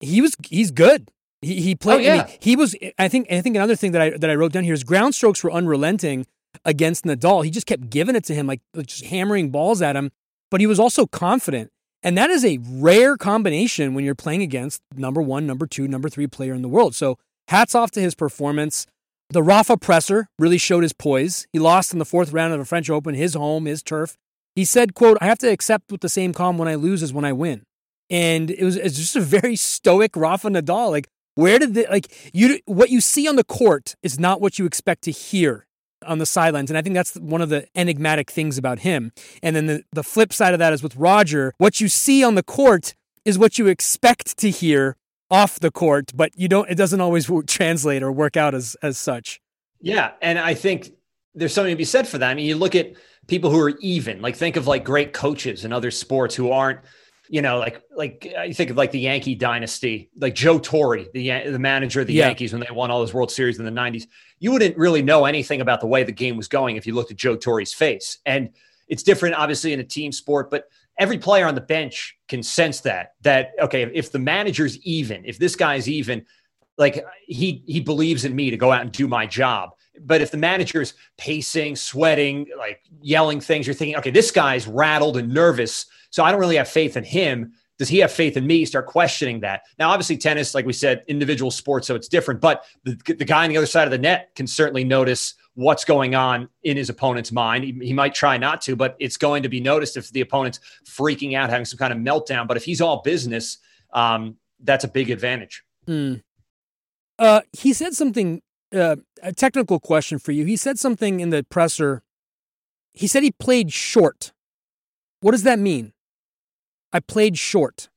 Speaker 1: he was he's good. He he oh, played.
Speaker 2: Oh, yeah.
Speaker 1: I mean, he was. I think. I think another thing that I that I wrote down here is ground strokes were unrelenting against Nadal. He just kept giving it to him, like, like just hammering balls at him. But he was also confident, and that is a rare combination when you're playing against number one, number two, number three player in the world. So hats off to his performance. The Rafa presser really showed his poise. He lost in the fourth round of the French Open, his home, his turf. He said, "quote I have to accept with the same calm when I lose as when I win." And it was it's just a very stoic Rafa Nadal. Like, where did the like you what you see on the court is not what you expect to hear on the sidelines. And I think that's one of the enigmatic things about him. And then the, the flip side of that is with Roger, what you see on the court is what you expect to hear off the court, but you don't it doesn't always translate or work out as as such.
Speaker 2: Yeah, and I think there's something to be said for that. I mean, you look at people who are even, like think of like great coaches in other sports who aren't you know, like like I think of like the Yankee dynasty, like Joe Torre, the the manager of the yeah. Yankees when they won all those World Series in the '90s. You wouldn't really know anything about the way the game was going if you looked at Joe Torre's face. And it's different, obviously, in a team sport, but every player on the bench can sense that. That okay, if the manager's even, if this guy's even, like he he believes in me to go out and do my job. But if the manager's pacing, sweating, like yelling things, you're thinking, okay, this guy's rattled and nervous so I don't really have faith in him. Does he have faith in me? Start questioning that. Now, obviously, tennis, like we said, individual sports, so it's different. But the, the guy on the other side of the net can certainly notice what's going on in his opponent's mind. He, he, might try not to, but it's going to be noticed if the opponent's freaking out, having some kind of meltdown. But if he's all business, um, that's a big advantage.
Speaker 1: Mm. Uh, he said something, uh, a technical question for you. He said something in the presser. He said he played short. What does that mean? I played short.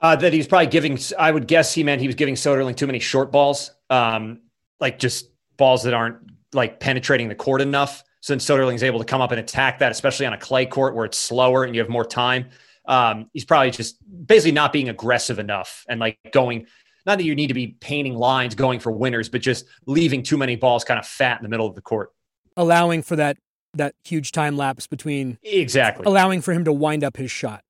Speaker 2: Uh, that he's probably giving. I would guess he meant he was giving Soderling too many short balls, um, like just balls that aren't like penetrating the court enough. So Since Soderling's able to come up and attack that, especially on a clay court where it's slower and you have more time, um, he's probably just basically not being aggressive enough and like going. Not that you need to be painting lines, going for winners, but just leaving too many balls kind of fat in the middle of the court,
Speaker 1: allowing for that that huge time lapse between
Speaker 2: exactly.
Speaker 1: allowing for him to wind up his shot.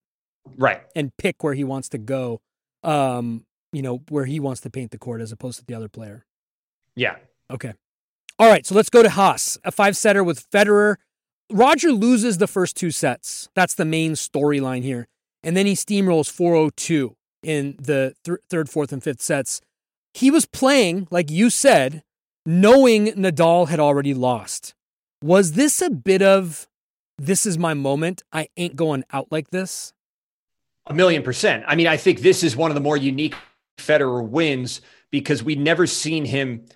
Speaker 2: Right.
Speaker 1: And pick where he wants to go um you know where he wants to paint the court as opposed to the other player.
Speaker 2: Yeah.
Speaker 1: Okay all right so let's go to haas a five setter with federer. Roger loses the first two sets. That's the main storyline here. And then he steamrolls 402 in the th- third fourth and fifth sets. He was playing like you said knowing nadal had already lost. Was this a bit of this is my moment. I ain't going out like this
Speaker 2: a million percent. I mean, I think this is one of the more unique Federer wins because we'd never seen him.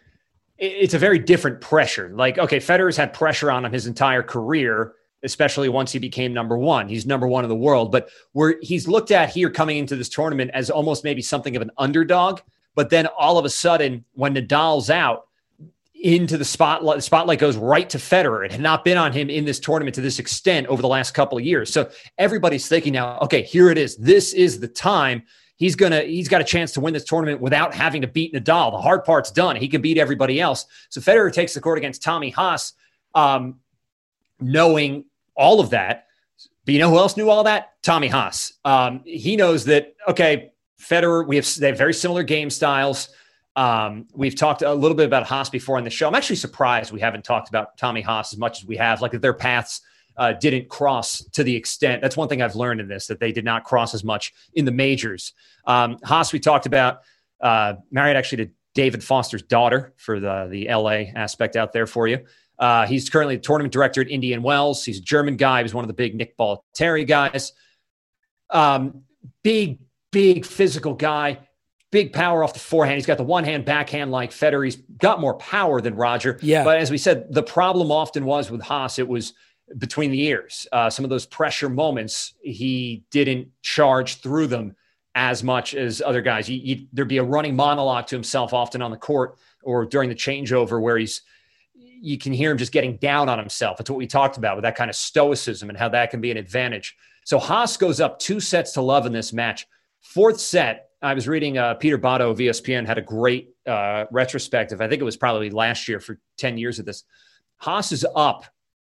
Speaker 2: It's a very different pressure. Like, okay, Federer's had pressure on him his entire career, especially once he became number one. He's number one in the world, but where he's looked at here coming into this tournament as almost maybe something of an underdog. But then all of a sudden, when Nadal's out, into the spotlight. The spotlight goes right to Federer. It had not been on him in this tournament to this extent over the last couple of years. So everybody's thinking now, okay, here it is. This is the time. He's gonna. He's got a chance to win this tournament without having to beat Nadal. The hard part's done. He can beat everybody else. So Federer takes the court against Tommy Haas, um, knowing all of that. But you know who else knew all that? Tommy Haas. Um, he knows that. Okay, Federer. We have they have very similar game styles. Um, we've talked a little bit about Haas before on the show. I'm actually surprised we haven't talked about Tommy Haas as much as we have. Like their paths uh, didn't cross to the extent. That's one thing I've learned in this that they did not cross as much in the majors. Um, Haas, we talked about, uh, married actually to David Foster's daughter for the the LA aspect out there for you. Uh, he's currently the tournament director at Indian Wells. He's a German guy. He's one of the big Nick Bollettieri guys. Um, big, big physical guy big power off the forehand. He's got the one hand backhand like Federer. He's got more power than Roger.
Speaker 1: Yeah.
Speaker 2: But as we said, the problem often was with Haas, it was between the ears. Uh, some of those pressure moments, he didn't charge through them as much as other guys. There'd be a running monologue to himself often on the court or during the changeover where he's you can hear him just getting down on himself. That's what we talked about with that kind of stoicism and how that can be an advantage. So Haas goes up two sets to love in this match. Fourth set, I was reading uh, Peter Bodo of ESPN had a great uh, retrospective. I think it was probably last year for 10 years of this. Haas is up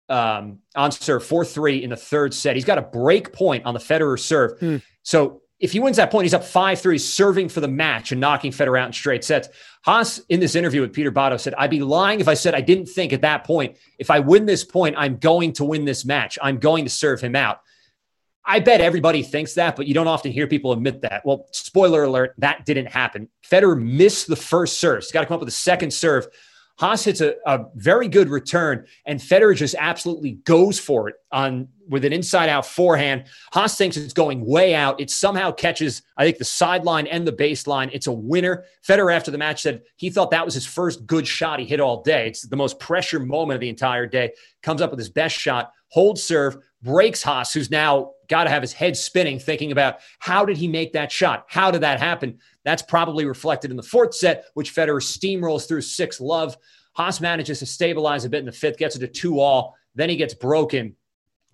Speaker 2: um, on serve 4 3 in the third set. He's got a break point on the Federer serve. Hmm. So if he wins that point, he's up 5 3, serving for the match and knocking Federer out in straight sets. Haas, in this interview with Peter Bodo, said, I'd be lying if I said I didn't think at that point, if I win this point, I'm going to win this match. I'm going to serve him out. I bet everybody thinks that, but you don't often hear people admit that. Well, spoiler alert, that didn't happen. Federer missed the first serve. He's got to come up with a second serve. Haas hits a, a very good return, and Federer just absolutely goes for it on with an inside out forehand. Haas thinks it's going way out. It somehow catches, I think, the sideline and the baseline. It's a winner. Federer, after the match, said he thought that was his first good shot he hit all day. It's the most pressure moment of the entire day. Comes up with his best shot, holds serve, breaks Haas, who's now got to have his head spinning, thinking about how did he make that shot? How did that happen? That's probably reflected in the fourth set, which Federer steamrolls through six love. Haas manages to stabilize a bit in the fifth, gets it to two all. Then he gets broken.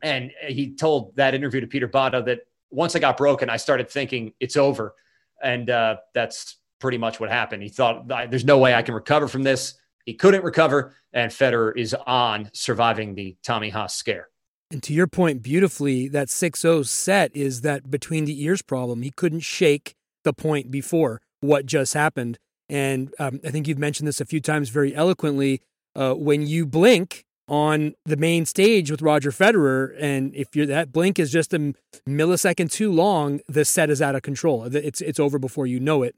Speaker 2: And he told that interview to Peter Bodo that once I got broken, I started thinking it's over. And uh, that's pretty much what happened. He thought, there's no way I can recover from this. He couldn't recover. And Federer is on surviving the Tommy Haas scare.
Speaker 1: And to your point, beautifully, that 6 0 set is that between the ears problem. He couldn't shake the point before what just happened. And um, I think you've mentioned this a few times very eloquently. Uh, when you blink on the main stage with Roger Federer, and if you're that blink is just a millisecond too long, the set is out of control. It's it's over before you know it.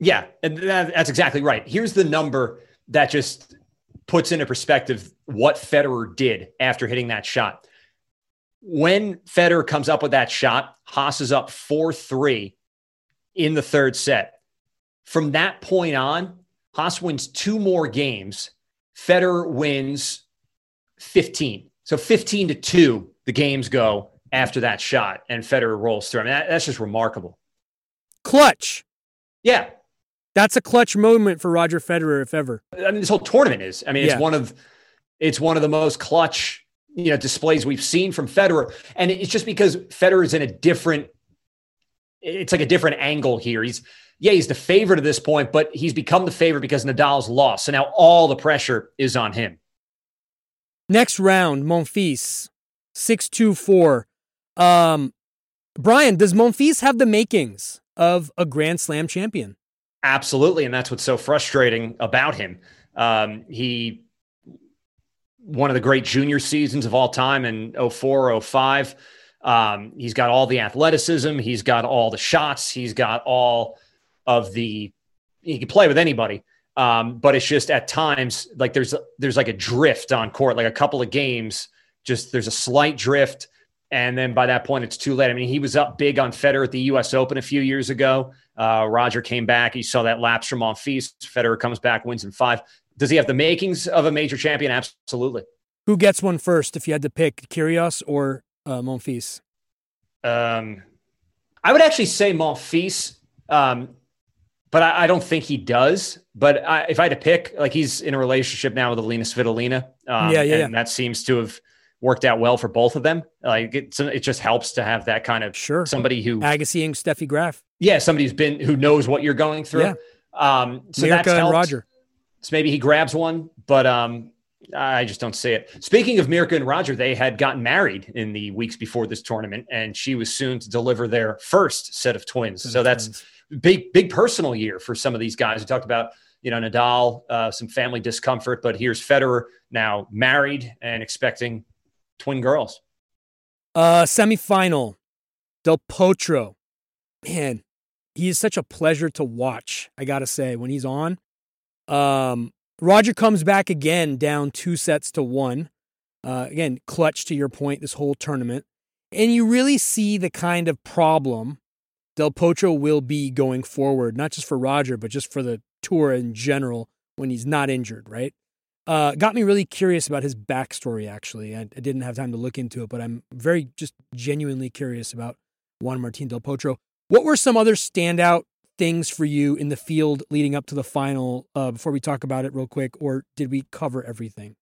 Speaker 2: Yeah, and that, that's exactly right. Here's the number that just puts into perspective what Federer did after hitting that shot when Federer comes up with that shot, Haas is up 4 3 in the third set. From that point on, Haas wins two more games. Federer wins 15. So 15 to 2, the games go after that shot, and Federer rolls through. I mean, that, that's just remarkable.
Speaker 1: Clutch.
Speaker 2: Yeah.
Speaker 1: That's a clutch moment for Roger Federer, if ever.
Speaker 2: I mean, this whole tournament is. I mean, it's yeah. one of it's one of the most clutch you know displays we've seen from Federer, and it's just because Federer is in a different. It's like a different angle here. He's yeah, he's the favorite at this point, but he's become the favorite because Nadal's lost. So now all the pressure is on him.
Speaker 1: Next round, Monfils, six two four. Um, Brian, does Monfils have the makings of a Grand Slam champion?
Speaker 2: Absolutely, and that's what's so frustrating about him. Um, he one of the great junior seasons of all time in 04, 05. Um, he's got all the athleticism, he's got all the shots, he's got all of the he can play with anybody. Um, but it's just at times like there's there's like a drift on court, like a couple of games, just there's a slight drift. And then by that point, it's too late. I mean, he was up big on Federer at the U.S. Open a few years ago. Uh, Roger came back. He saw that lapse from Monfils. Federer comes back, wins in five. Does he have the makings of a major champion? Absolutely.
Speaker 1: Who gets one first if you had to pick Kyrgios or uh, Monfils?
Speaker 2: Um, I would actually say Monfils, um, but I, I, don't think he does. But I, if I had to pick, like he's in a relationship now with Alina Svitolina. Um, yeah, yeah, and yeah. that seems to have worked out well for both of them. Like it, it just helps to have that kind of
Speaker 1: sure
Speaker 2: somebody who
Speaker 1: Agassi and Steffi Graf.
Speaker 2: Yeah, somebody who's been who knows what you're going through. Yeah. Um, so Mirka that's and
Speaker 1: Roger.
Speaker 2: So maybe he grabs one, but um, I just don't see it. Speaking of Mirka and Roger, they had gotten married in the weeks before this tournament, and she was soon to deliver their first set of twins. so that's big, big personal year for some of these guys. We talked about you know Nadal, uh, some family discomfort, but here's Federer now married and expecting twin girls.
Speaker 1: Uh, semifinal, Del Potro, man, he is such a pleasure to watch. I gotta say, when he's on, um, Roger comes back again down two sets to one. Uh, again, clutch to your point this whole tournament. And you really see the kind of problem Del Potro will be going forward, not just for Roger, but just for the tour in general when he's not injured, right? Uh, got me really curious about his backstory, actually. I, I, didn't have time to look into it, but I'm very just genuinely curious about Juan Martin Del Potro. What were some other standout things for you in the field leading up to the final uh, before we talk about it real quick, or did we cover everything?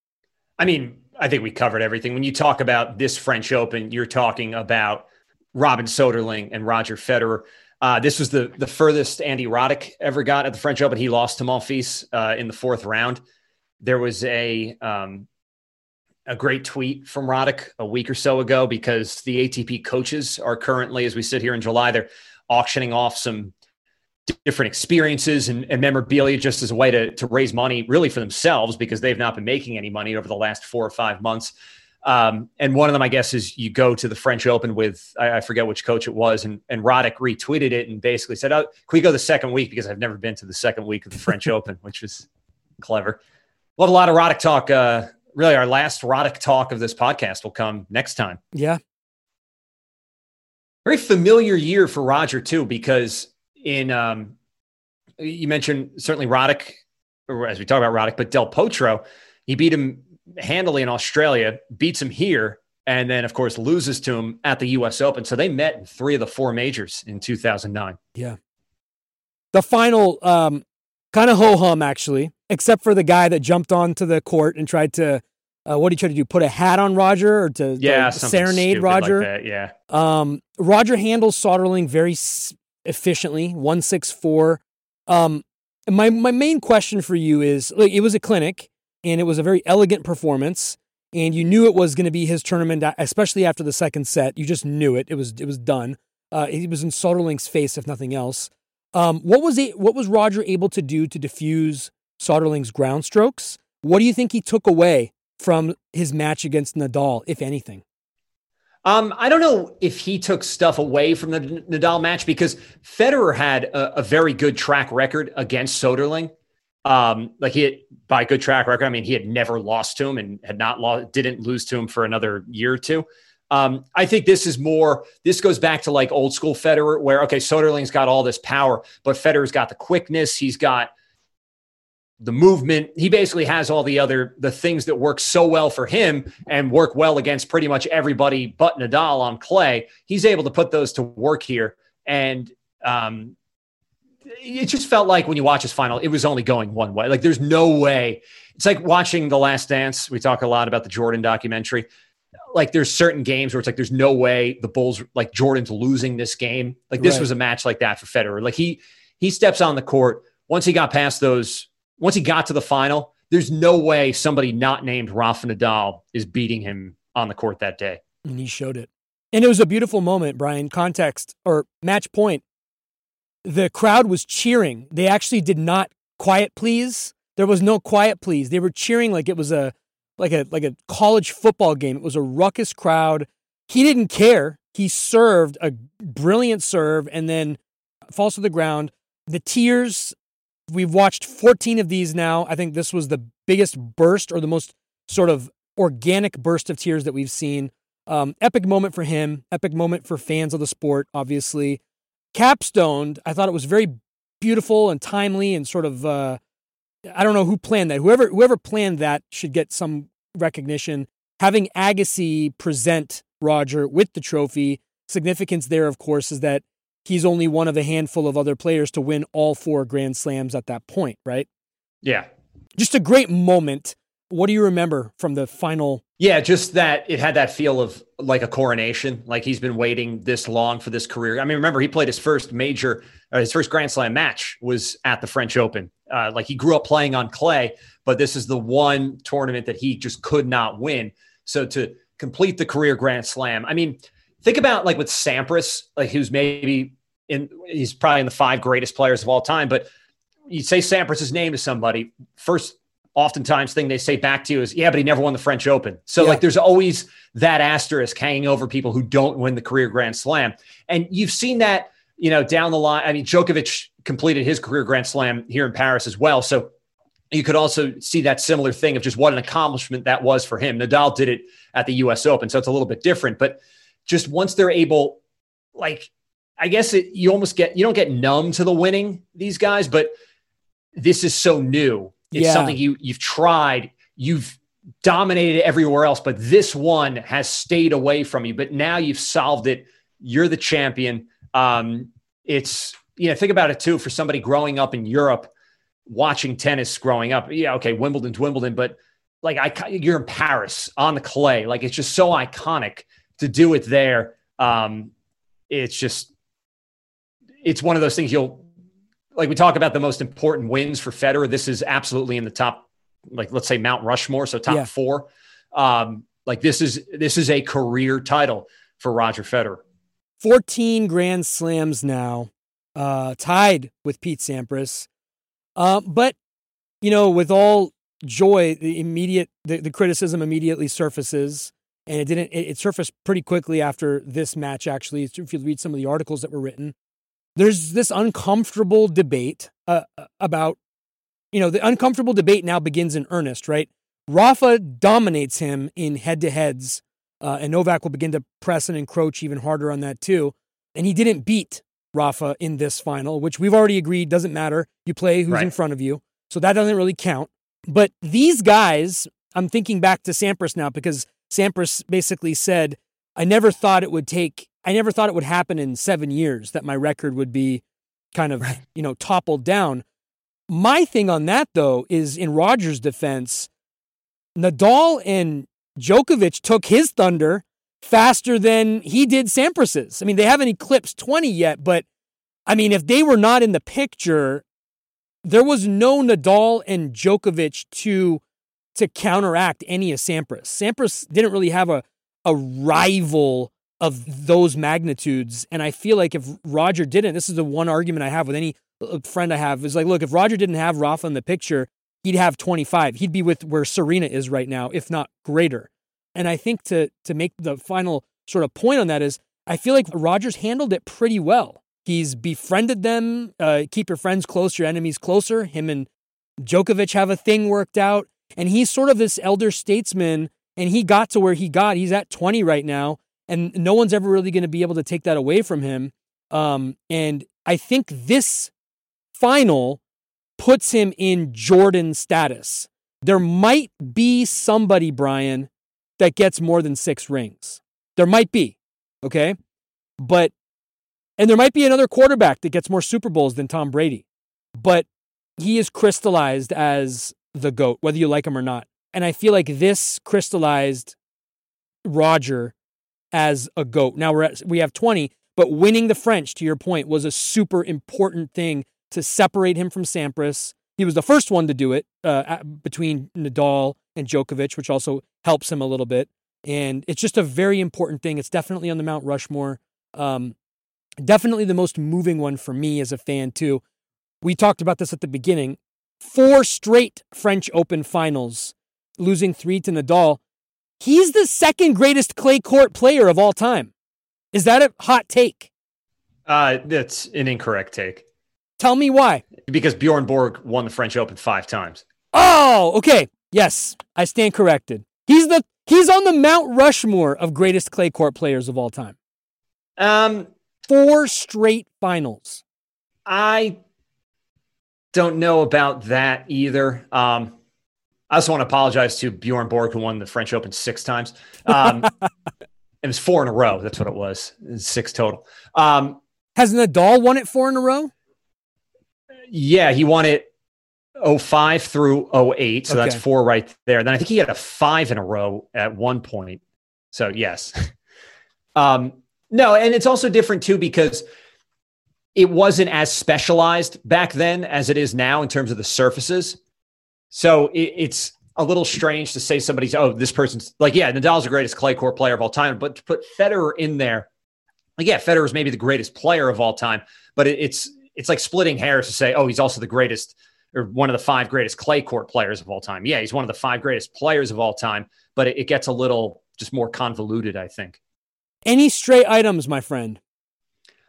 Speaker 2: I mean, I think we covered everything. When you talk about this French Open, you're talking about Robin Soderling and Roger Federer. Uh, this was the the furthest Andy Roddick ever got at the French Open. He lost to Monfils uh, in the fourth round. There was a um, a great tweet from Roddick a week or so ago because the ATP coaches are currently, as we sit here in July, they're auctioning off some different experiences and, and, memorabilia just as a way to, to raise money really for themselves because they've not been making any money over the last four or five months. Um, and one of them, I guess, is you go to the French Open with I, I, forget which coach it was, and, and Roddick retweeted it and basically said, "Oh, can we go the second week?" Because I've never been to the second week of the French Open, which was clever. We'll a lot of Roddick talk. Uh, really, our last Roddick talk of this podcast will come next time.
Speaker 1: Yeah.
Speaker 2: Very familiar year for Roger too, because in um, you mentioned certainly Roddick, or as we talk about Roddick, but Del Potro, he beat him handily in Australia, beats him here, and then of course loses to him at the U.S. Open. So they met in three of the four majors in 2009.
Speaker 1: Yeah, the final um, kind of ho hum actually, except for the guy that jumped onto the court and tried to. Uh, what did he try to do? Put a hat on Roger or to
Speaker 2: yeah,
Speaker 1: serenade Roger?
Speaker 2: Like yeah.
Speaker 1: Um, Roger handles Soderling very efficiently, one six four. Um, my my main question for you is: like, it was a clinic and it was a very elegant performance. And you knew it was going to be his tournament, especially after the second set. You just knew it. It was it was done. Uh, it was in Soderling's face, if nothing else. Um, what was it? What was Roger able to do to diffuse Soderling's ground strokes? What do you think he took away from his match against Nadal, if anything?
Speaker 2: Um, I don't know if he took stuff away from the Nadal match because Federer had a, a very good track record against Soderling. Um, like he had, by good track record, I mean he had never lost to him and had not lost, didn't lose to him for another year or two. Um, I think this is more. This goes back to like old school Federer, where okay, Soderling's got all this power, but Federer's got the quickness. He's got the movement. He basically has all the other the things that work so well for him and work well against pretty much everybody but Nadal on clay. He's able to put those to work here, and um, it just felt like when you watch his final, it was only going one way. Like there's no way. It's like watching The Last Dance. We talk a lot about the Jordan documentary. Like there's certain games where it's like there's no way the Bulls like Jordan's losing this game. Like this right. was a match like that for Federer. Like he he steps on the court once he got past those. Once he got to the final, there's no way somebody not named Rafa Nadal is beating him on the court that day.
Speaker 1: And he showed it. And it was a beautiful moment, Brian. Context or match point the crowd was cheering. They actually did not quiet please. There was no quiet please. They were cheering like it was a like a like a college football game. It was a ruckus crowd. He didn't care. He served a brilliant serve and then falls to the ground. The tears, we've watched 14 of these now. I think this was the biggest burst or the most sort of organic burst of tears that we've seen. Um, epic moment for him, epic moment for fans of the sport, obviously capstoned, I thought it was very beautiful and timely and sort of uh, I don't know who planned that. Whoever whoever planned that should get some recognition. Having Agassi present Roger with the trophy, significance there, of course, is that he's only one of a handful of other players to win all four Grand Slams at that point, right?
Speaker 2: Yeah.
Speaker 1: Just a great moment. What do you remember from the final
Speaker 2: yeah, just that it had that feel of like a coronation, like he's been waiting this long for this career. I mean, remember he played his first major, uh, his first Grand Slam match was at the French Open. Uh, like he grew up playing on clay, but this is the one tournament that he just could not win. So to complete the career Grand Slam, I mean, think about like with Sampras, like who's maybe in, he's probably in the five greatest players of all time, but you say Sampras's name to somebody, first oftentimes thing they say back to you is, yeah, but he never won the French Open. So yeah. like there's always that asterisk hanging over people who don't win the career Grand Slam. And you've seen that, you know, down the line. I mean, Djokovic completed his career Grand Slam here in Paris as well. So you could also see that similar thing of just what an accomplishment that was for him. Nadal did it at the US Open. So it's a little bit different, but just once they're able, like I guess it, you almost get you don't get numb to the winning these guys, but this is so new. It's
Speaker 1: Yeah.
Speaker 2: something you you've tried, you've dominated everywhere else, but this one has stayed away from you. But now you've solved it. You're the champion. Um, it's you know think about it too for somebody growing up in Europe, watching tennis growing up. Yeah, okay, Wimbledon's Wimbledon, but like I, you're in Paris on the clay. Like it's just so iconic to do it there. Um, it's just it's one of those things you'll like we talk about the most important wins for Federer. This is absolutely in the top, like let's say Mount Rushmore, so top
Speaker 1: Yeah.
Speaker 2: four. Um, like this is this is a career title for Roger Federer.
Speaker 1: 14 Grand Slams now, uh, tied with Pete Sampras. Uh, but, you know, with all joy, the immediate, the, the criticism immediately surfaces. And it didn't, it, it surfaced pretty quickly after this match, actually. If you read some of the articles that were written, there's this uncomfortable debate uh, about, you know, the uncomfortable debate now begins in earnest, right? Rafa dominates him in head to heads uh, and Novak will begin to press and encroach even harder on that too. And he didn't beat Rafa in this final, which we've already agreed doesn't matter. You play who's in front of you. So that doesn't really count. But these guys, I'm thinking back to Sampras now because Sampras basically said, I never thought it would take, I never thought it would happen in seven years that my record would be kind of, you know, toppled down. My thing on that, though, is in Rogers' defense, Nadal and Djokovic took his thunder faster than he did Sampras's. I mean, they haven't eclipsed 20 yet, but I mean, if they were not in the picture, there was no Nadal and Djokovic to to counteract any of Sampras. Sampras didn't really have a a rival of those magnitudes, and I feel like if Roger didn't, this is the one argument I have with any uh, friend I have is like, look, if Roger didn't have Rafa in the picture, he'd have 25. He'd be with where Serena is right now, if not greater. And I think to to make the final sort of point on that is, I feel like Rogers handled it pretty well. He's befriended them. Uh, keep your friends close, your enemies closer. Him and Djokovic have a thing worked out, and he's sort of this elder statesman. And he got to where he got. He's at 20 right now, and no one's ever really going to be able to take that away from him. Um, and I think this final puts him in Jordan status. There might be somebody, Brian, that gets more than six rings. There might be, okay? But, and there might be another quarterback that gets more Super Bowls than Tom Brady. But he is crystallized as the GOAT, whether you like him or not. And I feel like this crystallized Roger as a GOAT. Now we're at, we have 20, but winning the French, to your point, was a super important thing to separate him from Sampras. He was the first one to do it uh, between Nadal and Djokovic, which also helps him a little bit. And it's just a very important thing. It's definitely on the Mount Rushmore. Um, definitely the most moving one for me as a fan, too. We talked about this at the beginning. Four straight French Open finals, losing three to Nadal. He's the second greatest clay court player of all time. Is that a hot take?
Speaker 2: Uh, that's an incorrect take
Speaker 1: Tell me why.
Speaker 2: because Bjorn Borg won the French Open five times.
Speaker 1: Oh, okay. Yes, I stand corrected. He's the he's on the Mount Rushmore of greatest clay court players of all time.
Speaker 2: Um,
Speaker 1: Four straight finals.
Speaker 2: I don't know about that either. Um, I also want to apologize to Bjorn Borg, who won the French Open six times. Um, it was four in a row. That's what it was. It was six total. Um,
Speaker 1: Has Nadal won it four in a row?
Speaker 2: yeah, he won it 05 through 08. So that's four right there. Then I think he had a five in a row at one point. So, yes. um, no, and it's also different too because it wasn't as specialized back then as it is now in terms of the surfaces. So it, it's a little strange to say somebody's, oh, this person's like, yeah, Nadal's the greatest clay court player of all time, but to put Federer in there, like, yeah, Federer is maybe the greatest player of all time, but it, it's it's like splitting hairs to say, oh, he's also the greatest or one of the five greatest clay court players of all time. Yeah, he's one of the five greatest players of all time, but it, it gets a little just more convoluted, I think.
Speaker 1: Any stray items, my friend?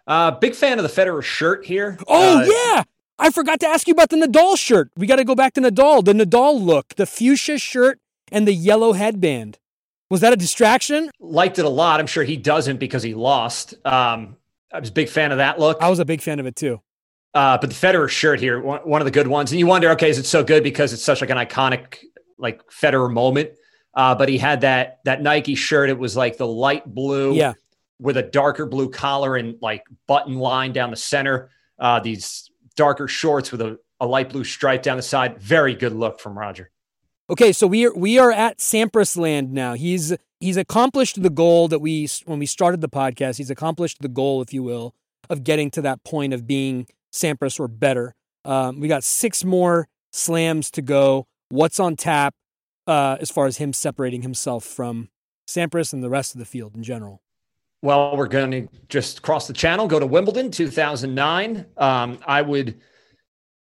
Speaker 2: Uh, big fan of the Federer shirt here.
Speaker 1: Oh
Speaker 2: Uh,
Speaker 1: yeah, I forgot to ask you about the Nadal shirt. We got to go back to Nadal. The Nadal look, the fuchsia shirt and the yellow headband. Was that a distraction?
Speaker 2: liked it a lot. I'm sure he doesn't because he lost. Um, I was a big fan of that look.
Speaker 1: I was a big fan of it too.
Speaker 2: Uh, but the Federer shirt here, one, of the good ones, and you wonder, okay, is it so good because it's such like an iconic like Federer moment? Uh, but he had that that Nike shirt. It was like the light blue,
Speaker 1: yeah,
Speaker 2: with a darker blue collar and like button line down the center. Uh, these darker shorts with a, a light blue stripe down the side. Very good look from Roger.
Speaker 1: Okay, so we are we are at Sampras land now. He's he's accomplished the goal that we when we started the podcast. He's accomplished the goal, if you will, of getting to that point of being Sampras or better. Um, we got six more slams to go. What's on tap uh, as far as him separating himself from Sampras and the rest of the field in general?
Speaker 2: Well, we're going to just cross the channel, go to Wimbledon 2009. Um, I would.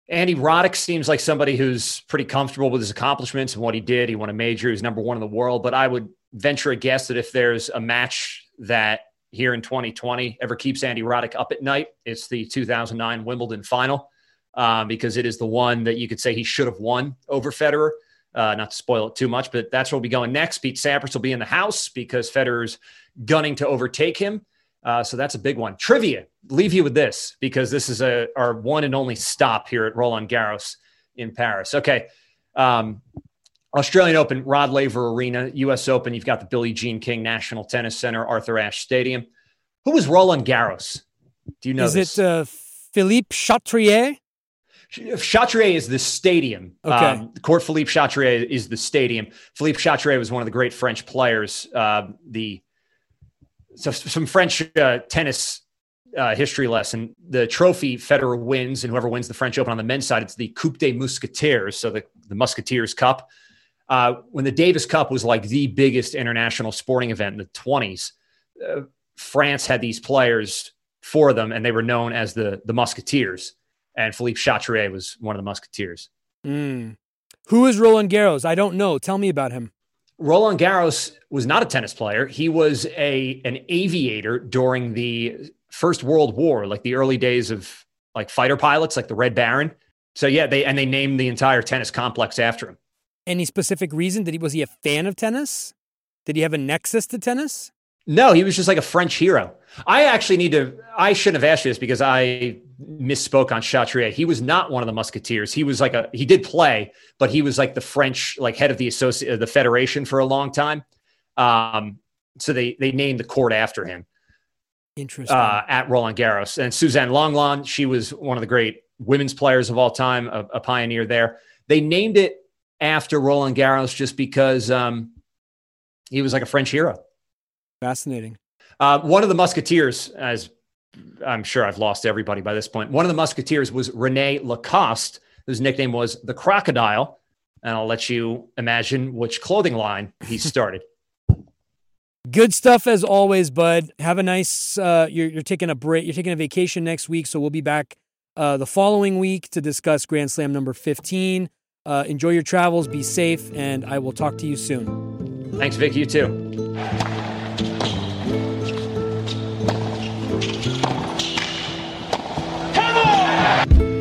Speaker 2: Andy Roddick seems like somebody who's pretty comfortable with his accomplishments and what he did. He won a major. He's number one in the world. But I would venture a guess that if there's a match that here in 2020 ever keeps Andy Roddick up at night, it's the 2009 Wimbledon final um, because it is the one that you could say he should have won over Federer. Uh, not to spoil it too much, but that's where we'll be going next. Pete Sampras will be in the house because Federer's gunning to overtake him. Uh, so that's a big one. Trivia. Leave you with this because this is a our one and only stop here at Roland Garros in Paris. Okay. Um, Australian Open, Rod Laver Arena, U.S. Open. You've got the Billie Jean King National Tennis Center, Arthur Ashe Stadium. Who was Roland Garros? Do you know?
Speaker 1: Is
Speaker 2: this?
Speaker 1: it uh, Philippe Chatrier?
Speaker 2: Chatrier is the stadium.
Speaker 1: Okay. Um,
Speaker 2: Court Philippe Chatrier is the stadium. Philippe Chatrier was one of the great French players. Uh, the so some French uh, tennis uh, history lesson. The trophy Federer wins, and whoever wins the French Open on the men's side, it's the Coupe des Mousquetaires, so the, the Musketeers Cup. Uh, when the Davis Cup was like the biggest international sporting event in the 20s, uh, France had these players for them, and they were known as the the Musketeers. And Philippe Chatrier was one of the Musketeers.
Speaker 1: Mm. Who is Roland Garros? I don't know. Tell me about him.
Speaker 2: Roland Garros was not a tennis player. He was a an aviator during the First World War, like the early days of like fighter pilots, like the Red Baron. So yeah, they and they named the entire tennis complex after him.
Speaker 1: Any specific reason? Did he was he a fan of tennis? Did he have a nexus to tennis?
Speaker 2: No, he was just like a French hero. I actually need to. I shouldn't have asked you this because I misspoke on Chatrier. He was not one of the Musketeers. He was like a. He did play, but he was like the French, like head of the associate, the federation for a long time. Um, so they they named the court after him.
Speaker 1: Interesting.
Speaker 2: Uh, at Roland Garros and Suzanne Lenglen, she was one of the great women's players of all time, a, a pioneer there. They named it after Roland Garros just because um, he was like a French hero.
Speaker 1: Fascinating.
Speaker 2: Uh, one of the Musketeers, as I'm sure I've lost everybody by this point, one of the Musketeers was Rene Lacoste, whose nickname was the Crocodile. And I'll let you imagine which clothing line he started.
Speaker 1: Good stuff as always, bud. Have a nice. Uh, you're, you're taking a break. You're taking a vacation next week, so we'll be back uh, the following week to discuss Grand Slam number 15. Uh, enjoy your travels. Be safe, and I will talk to you soon.
Speaker 2: Thanks, Vic. You too. On!